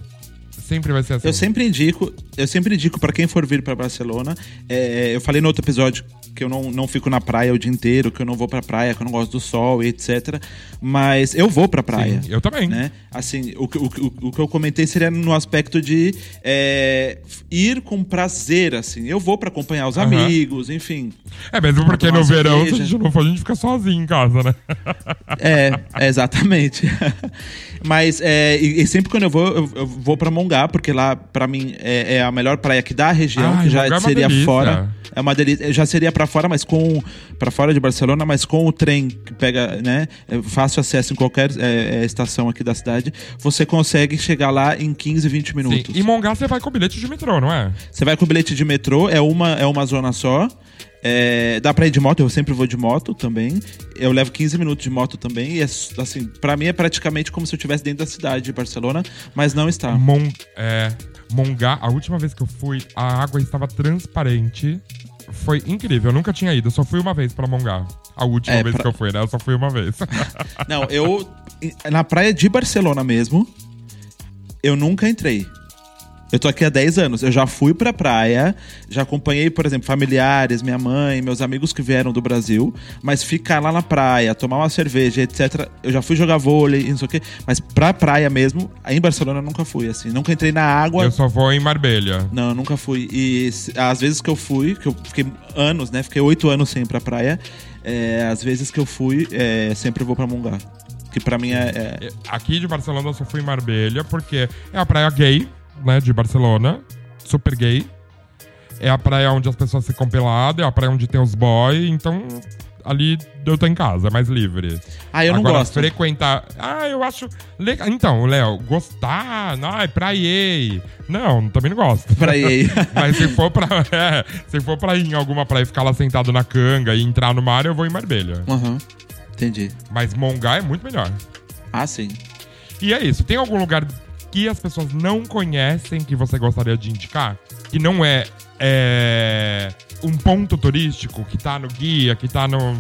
Sempre vai ser assim. Eu sempre indico, eu sempre indico para quem for vir para Barcelona. é, eu falei no outro episódio que eu não, não fico na praia o dia inteiro, que eu não vou pra praia, que eu não gosto do sol e etc. Mas eu vou pra praia. Sim, eu também. Né? Assim, o, que- o, que- o que eu comentei seria no aspecto de é, ir com prazer, assim. Eu vou pra acompanhar os Aham. amigos, enfim. É mesmo porque no verão, se a gente não for, a gente fica sozinho em casa, né? É, é, exatamente. Mas é, e, e sempre quando eu vou, eu, eu vou pra Mongá, porque lá, pra mim, é, é a melhor praia aqui da região, Ai, que já é seria delícia. fora. É uma delícia. Já seria pra fora, mas com. para fora de Barcelona, mas com o trem que pega, né? é fácil acesso em qualquer é, é, estação aqui da cidade. Você consegue chegar lá em 15, 20 Sim. minutos. E Mongá você vai com bilhete de metrô, não é? Você vai com o bilhete de metrô, é uma, é uma zona só. É, dá pra ir de moto, eu sempre vou de moto também. Eu levo 15 minutos de moto também. E é, assim, pra mim é praticamente como se eu estivesse dentro da cidade de Barcelona, mas não está. Mon, é, Mongá, a última vez que eu fui, a água estava transparente. Foi incrível, eu nunca tinha ido, eu só fui uma vez pra Mongá. A última É, vez pra- que eu fui, né? Eu só fui uma vez. Não, eu. Na praia de Barcelona mesmo, eu nunca entrei. Eu tô aqui há 10 anos. Eu já fui pra praia, já acompanhei, por exemplo, familiares, minha mãe, meus amigos que vieram do Brasil, mas ficar lá na praia, tomar uma cerveja, etc. Eu já fui jogar vôlei não sei o quê, mas pra praia mesmo, em Barcelona eu nunca fui, assim. Nunca entrei na água. eu só vou em Marbella. Não, eu nunca fui. E às vezes que eu fui, que eu fiquei anos, né? Fiquei oito anos sem ir pra praia. é, às vezes que eu fui, é, sempre vou pra Mongá. Que pra mim é. é- Aqui de Barcelona eu só fui em Marbella, porque é a praia gay, né, de Barcelona. Super gay. É a praia onde as pessoas ficam peladas, é a praia onde tem os boys, então ali eu tô em casa, é mais livre. Ah, eu não Agora, gosto. frequentar. Ah, eu acho legal. Então, Léo, gostar. Ai, praiei. Não, também não gosto. Praiei. Mas se for pra. é, se for pra ir em alguma praia e ficar lá sentado na canga e entrar no mar, eu vou em Marbella. Aham. Entendi. Mas Mongá é muito melhor. Ah, sim. E é isso. Tem algum lugar que as pessoas não conhecem que você gostaria de indicar? Que não é, é, um ponto turístico que tá no guia, que tá no.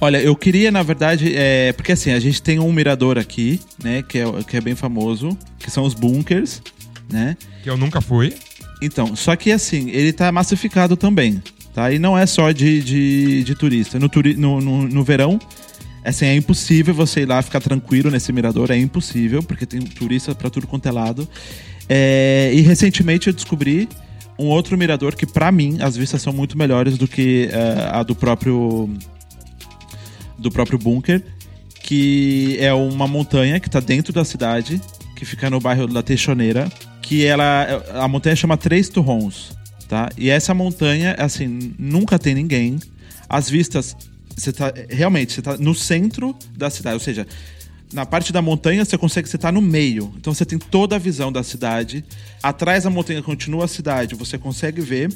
Olha, eu queria, na verdade, é, porque assim, a gente tem um mirador aqui, né, que é, que é bem famoso, que são os bunkers, né? que eu nunca fui. Então, só que assim, ele tá massificado também, tá? E não é só de, de, de turista. No, turi no, no, no verão, assim, é impossível você ir lá ficar tranquilo nesse mirador, é impossível, porque tem turista pra tudo quanto é lado. É, e recentemente eu descobri um outro mirador que, pra mim, as vistas são muito melhores do que é, a do próprio do próprio bunker, que é uma montanha que tá dentro da cidade, que fica no bairro da Teixoneira, que ela a montanha chama Três Turrons, tá? E essa montanha, assim, nunca tem ninguém. As vistas você tá realmente, você tá no centro da cidade, ou seja, na parte da montanha você consegue você tá no meio. Então você tem toda a visão da cidade. Atrás da montanha continua a cidade, você consegue ver.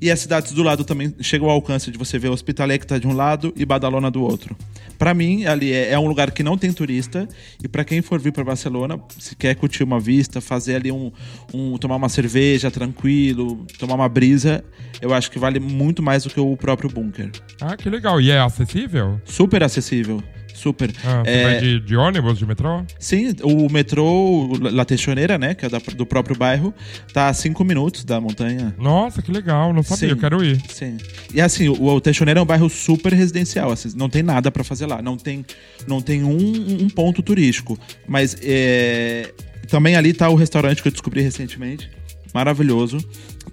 E as cidades do lado também chegam ao alcance de você ver Hospitalet que tá de um lado e Badalona do outro. Pra mim, ali é, é um lugar que não tem turista. E pra quem for vir pra Barcelona, se quer curtir uma vista, fazer ali um, um. tomar uma cerveja tranquilo, tomar uma brisa, eu acho que vale muito mais do que o próprio bunker. Ah, que legal. E é acessível? Super acessível. Super. Ah, É, de, de ônibus, de metrô? Sim, o metrô La Teixoneira, né, que é da- do próprio bairro, tá a cinco minutos da montanha. Nossa, que legal. Não sabia, Sim. eu quero ir. Sim. E assim, o, o Teixoneira é um bairro super residencial, assim, não tem nada pra fazer lá, não tem, não tem um, um ponto turístico. Mas é, também ali tá o restaurante que eu descobri recentemente, maravilhoso,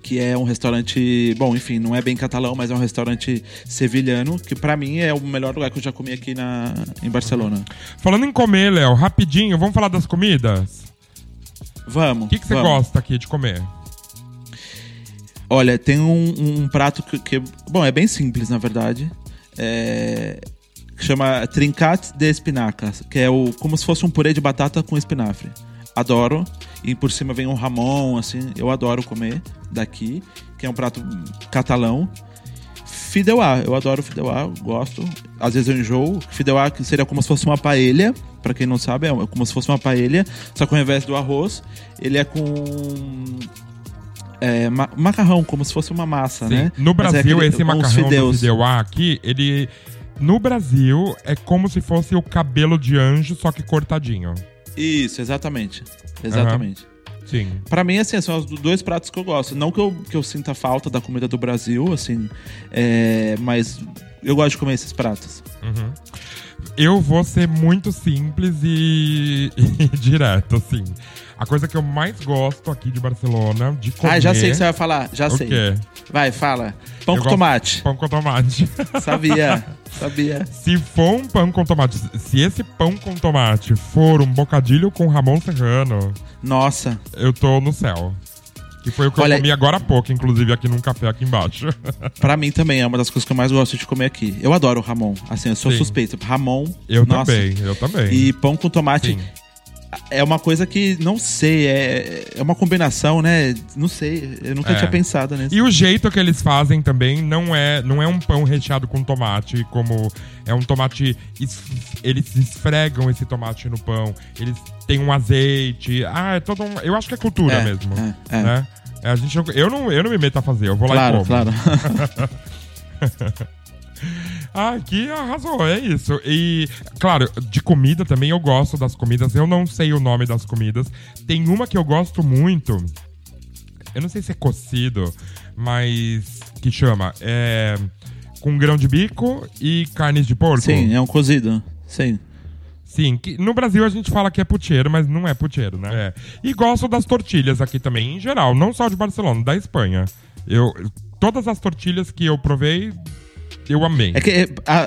que é um restaurante, bom, enfim, não é bem catalão, mas é um restaurante sevilhano, que pra mim é o melhor lugar que eu já comi aqui na, em Barcelona. Falando em comer, Léo, rapidinho, vamos falar das comidas? Vamos. O que, que você vamos. gosta aqui de comer? Olha, tem um, um prato que, que- Bom, é bem simples, na verdade. É, que chama Trincat de Espinacas, que é o, como se fosse um purê de batata com espinafre. Adoro. E por cima vem um ramon, assim. Eu adoro comer daqui, que é um prato catalão. Fideuá, eu adoro fideuá, gosto. Às vezes eu enjoo. Fideuá seria como se fosse uma paella, para quem não sabe, é como se fosse uma paella, só que ao invés do arroz, ele é com é, ma macarrão, como se fosse uma massa, Sim. né? No é Brasil, aquele- esse macarrão do fideuá aqui, ele... No Brasil, é como se fosse o cabelo de anjo, só que cortadinho. Isso, exatamente. Exatamente. Sim. Pra mim, assim, são os dois pratos que eu gosto. Não que eu, que eu sinta falta da comida do Brasil, assim, é, mas eu gosto de comer esses pratos. Uhum. Eu vou ser muito simples e, e direto, assim. A coisa que eu mais gosto aqui de Barcelona, de comer... Ah, já sei o que você vai falar, já O sei. quê? Vai, fala. Pão Eu com tomate. Pão com tomate. Sabia, sabia. Se for um pão com tomate, se esse pão com tomate for um bocadilho com Ramon Serrano, Nossa, eu tô no céu. Que foi o que Olha- eu comi agora há pouco, inclusive aqui num café aqui embaixo. pra mim também é uma das coisas que eu mais gosto de comer aqui. Eu adoro o Ramon. Assim, eu sou Sim. suspeito. Ramon. Eu nossa. também, eu também. E pão com tomate Sim. É uma coisa que, não sei, é, é uma combinação, né? Não sei, eu nunca É. tinha pensado nisso. E o jeito que eles fazem também não é, não é um pão recheado com tomate, como é um tomate. es- Eles esfregam esse tomate no pão, eles têm um azeite. Ah, é todo um. Eu acho que é cultura É, mesmo. é, é. Né? É, A gente eu, não, eu não me meto a fazer, eu vou lá e Claro, como. claro. Ah, aqui arrasou, é isso. E, claro, de comida também eu gosto das comidas. Eu não sei o nome das comidas. Tem uma que eu gosto muito. Eu não sei se é cocido, mas. que chama? É. Com grão de bico e carnes de porco. Sim, é um cozido. Sim. Sim, que no Brasil a gente fala que é puteiro, mas não é puteiro, né? É. E gosto das tortilhas aqui também, em geral, não só de Barcelona, da Espanha. Eu, todas as tortilhas que eu provei, eu amei. É que é, a,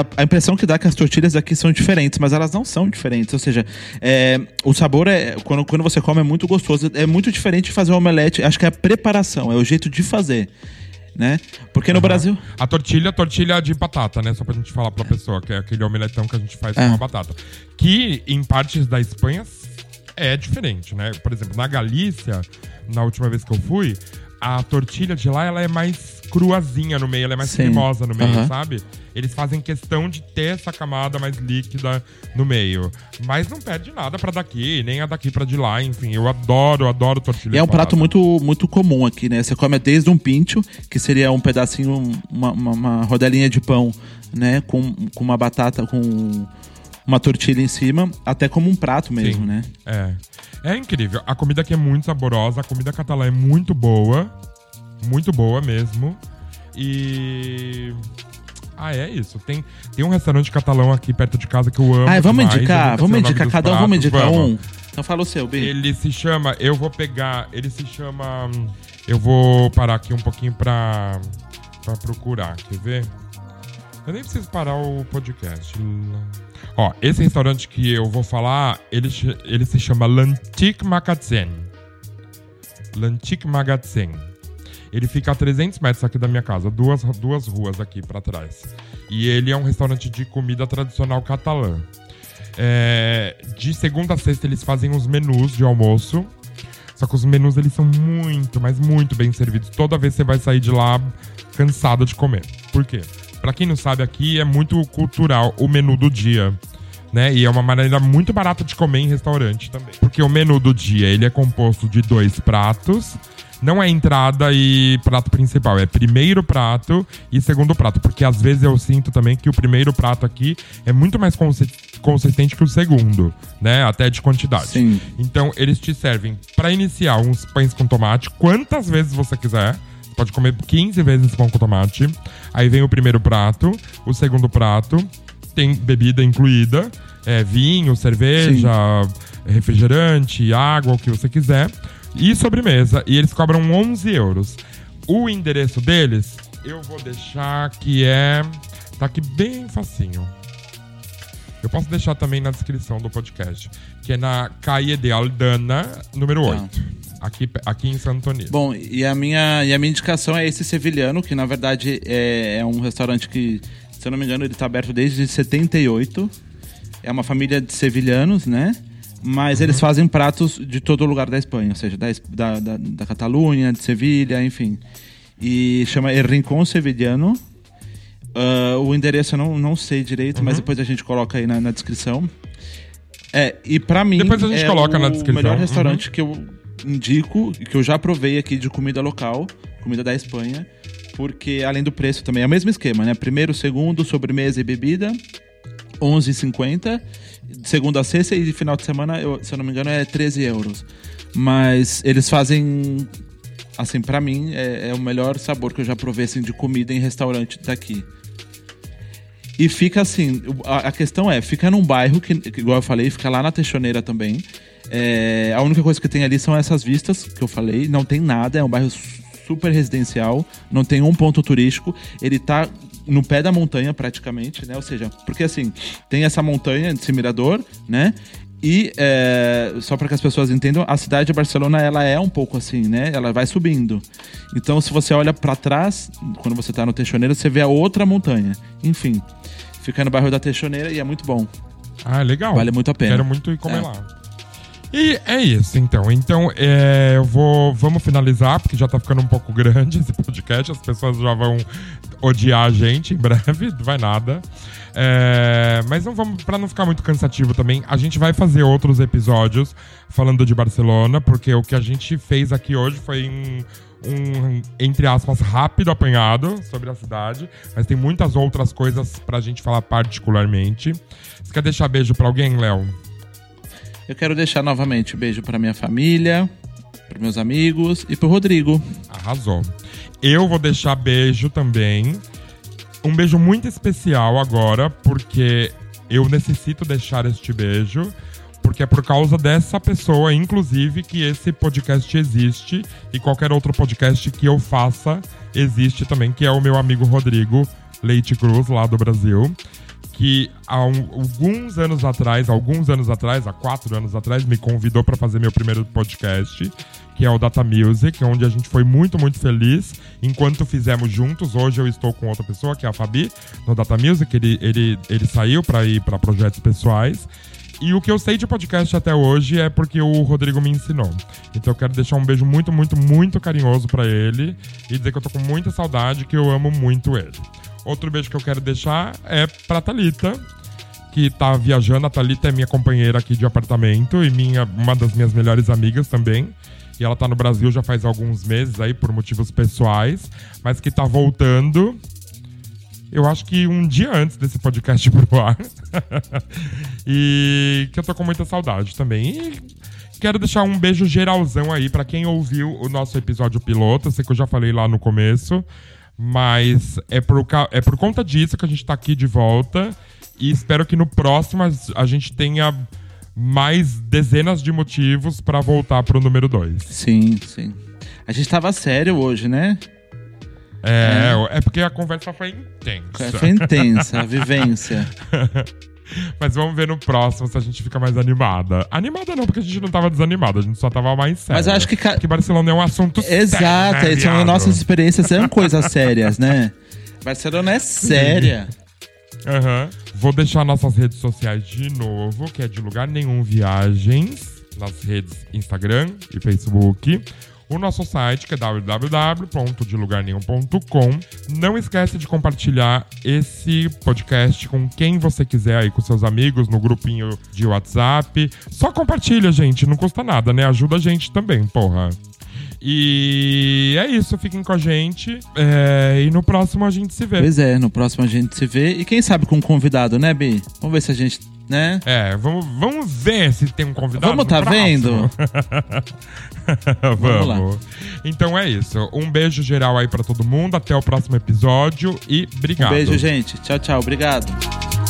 a- a impressão que dá é que as tortilhas aqui são diferentes, mas elas não são diferentes. Ou seja, é, o sabor é. Quando, quando você come é muito gostoso. É muito diferente de fazer um omelete. Acho que é a preparação, é o jeito de fazer. Né? Porque no Brasil. A tortilha, tortilha de batata, né? Só pra gente falar pra pessoa, que é aquele omeletão que a gente faz É. com a batata. Que em partes da Espanha é diferente, né? Por exemplo, na Galícia, na última vez que eu fui, a tortilha de lá ela é mais cruazinha no meio, ela é mais Sim. cremosa no meio, Aham. sabe? Eles fazem questão de ter essa camada mais líquida no meio. Mas não perde nada pra daqui, nem a daqui pra de lá, enfim. Eu adoro, adoro tortilha E é um prato muito, muito comum aqui, né? Você come desde um pincho, que seria um pedacinho, uma, uma, uma rodelinha de pão, né? Com, com uma batata, com uma tortilha em cima, até como um prato mesmo, Sim. né? É. É incrível. A comida aqui é muito saborosa, a comida catalã é muito boa. Muito boa mesmo. E. Ah, é isso. Tem, tem um restaurante catalão aqui perto de casa que eu amo. Ah, vamos demais. Indicar, vamos indicar cada um, vamos indicar Vamos. um. Então fala o seu, Bi. Ele se chama. Eu vou pegar. Ele se chama. Eu vou parar aqui um pouquinho pra, pra procurar. Quer ver? Eu nem preciso parar o podcast. Ó, esse restaurante que eu vou falar, ele, ele se chama L'Antique Magazine. L'Antique Magazine. Ele fica a 300 metros aqui da minha casa, duas, duas ruas aqui pra trás. E ele é um restaurante de comida tradicional catalã. É, de segunda a sexta eles fazem os menus de almoço. Só que os menus eles são muito, mas muito bem servidos. Toda vez você vai sair de lá cansado de comer. Por quê? Pra quem não sabe, aqui é muito cultural o menu do dia. Né? E é uma maneira muito barata de comer em restaurante também. Porque o menu do dia ele é composto de dois pratos. Não é entrada e prato principal, é primeiro prato e segundo prato. Porque às vezes eu sinto também que o primeiro prato aqui é muito mais consi- consistente que o segundo, né? Até de quantidade. Sim. Então, eles te servem para iniciar uns pães com tomate, quantas vezes você quiser. Você pode comer 15 vezes pão com tomate. Aí vem o primeiro prato, o segundo prato, tem bebida incluída, é, vinho, cerveja, refrigerante, água, o que você quiser. E sobremesa. E eles cobram 11 euros. O endereço deles, eu vou deixar que é. Tá aqui bem facinho. Eu posso deixar também na descrição do podcast. Que é na Calle de Aldana, número Tá. 8. Aqui, aqui em Santo Antônio. Bom, e a minha, e a minha indicação é esse sevilhano, que na verdade é, é um restaurante que, se eu não me engano, ele está aberto desde 78. É uma família de sevilhanos, né? Mas eles fazem pratos de todo lugar da Espanha, ou seja, da, da, da, Catalunha, de Sevilha, enfim. E chama El Rincón Sevillano. Uh, o endereço eu não, não sei direito, Uhum. mas depois a gente coloca aí na, na descrição. É, e pra mim Depois a gente é coloca o na descrição. melhor Uhum. restaurante que eu indico, que eu já provei aqui de comida local, comida da Espanha, porque além do preço também é o mesmo esquema, né? Primeiro, segundo, sobremesa e bebida, 11,50. Segunda a sexta e de final de semana, eu- se eu não me engano, é 13 euros. Mas eles fazem, assim, pra mim, é, é o melhor sabor que eu já provei assim, de comida em restaurante daqui. E fica assim, a, a questão é, fica num bairro que, igual eu falei, fica lá na Teixoneira também. É, a única coisa que tem ali são essas vistas que eu falei, não tem nada, é um bairro super residencial, não tem um ponto turístico, ele tá no pé da montanha praticamente, né? Ou seja, porque assim, tem essa montanha desse mirador, né? E é, só para que as pessoas entendam, a cidade de Barcelona ela é um pouco assim, né? Ela vai subindo. Então, se você olha para trás, quando você tá no Teixoneira, você vê a outra montanha. Enfim, fica no bairro da Teixoneira e é muito bom. Ah, legal. Vale muito a pena. Quero muito ir comer É. lá. E é isso, então. Então, é, eu vou. Vamos finalizar, porque já tá ficando um pouco grande esse podcast. As pessoas já vão odiar a gente em breve, não vai nada. É, mas não vamos, para não ficar muito cansativo também, a gente vai fazer outros episódios falando de Barcelona, porque o que a gente fez aqui hoje foi um, um, entre aspas, rápido apanhado sobre a cidade, mas tem muitas outras coisas pra gente falar particularmente. Você quer deixar beijo pra alguém, Léo? Eu quero deixar novamente um beijo para minha família, para meus amigos e pro Rodrigo. Arrasou. Eu vou deixar beijo também. Um beijo muito especial agora, porque eu necessito deixar este beijo. Porque é por causa dessa pessoa, inclusive, que esse podcast existe e qualquer outro podcast que eu faça existe também, que é o meu amigo Rodrigo Leite Cruz, lá do Brasil. Que alguns anos atrás, alguns anos atrás, há quatro anos atrás, me convidou para fazer meu primeiro podcast, que é o Data Music, onde a gente foi muito, muito feliz enquanto fizemos juntos. Hoje eu estou com outra pessoa, que é a Fabi, no Data Music. Ele, ele, ele saiu para ir para projetos pessoais. E o que eu sei de podcast até hoje é porque o Rodrigo me ensinou. Então eu quero deixar um beijo muito, muito, muito carinhoso pra ele e dizer que eu tô com muita saudade, que eu amo muito ele. Outro beijo que eu quero deixar é pra Thalita, que tá viajando. A Thalita é minha companheira aqui de apartamento e minha, uma das minhas melhores amigas também. E ela tá no Brasil já faz alguns meses aí por motivos pessoais, mas que tá voltando. Eu acho que um dia antes desse podcast pro ar. e que eu tô com muita saudade também. E quero deixar um beijo geralzão aí pra quem ouviu o nosso episódio piloto. Eu sei que eu já falei lá no começo. Mas é por, é por conta disso que a gente tá aqui de volta. E espero que no próximo a- gente tenha mais dezenas de motivos pra voltar pro número 2. Sim, sim. A gente tava sério hoje, né? É, é porque a conversa foi intensa. Foi intensa, a vivência. Mas vamos ver no próximo se a gente fica mais animada. Animada não, porque a gente não tava desanimada, a gente só tava mais sério. Mas eu acho que ca- Porque Barcelona é um assunto Exato, sério, né, são viado? nossas experiências, são coisas sérias, né? Barcelona é séria. Aham. Vou deixar nossas redes sociais de novo, que é de lugar nenhum viagens, nas redes Instagram e Facebook. O nosso site, que é www.delugarnenhum.com. Não esquece de compartilhar esse podcast com quem você quiser aí, com seus amigos, no grupinho de WhatsApp. Só compartilha, gente, não custa nada, né? Ajuda a gente também, porra. E é isso, fiquem com a gente. É, e no próximo a gente se vê. Pois é, no próximo a gente se vê. E quem sabe com um convidado, né, Bi? Vamos ver se a gente, né? É, vamos, vamos ver se tem um convidado. Vamos tá próximo. vendo? vamos. Então é isso. Um beijo geral aí pra todo mundo. Até o próximo episódio e Um obrigado. beijo, gente. Tchau, tchau. Obrigado.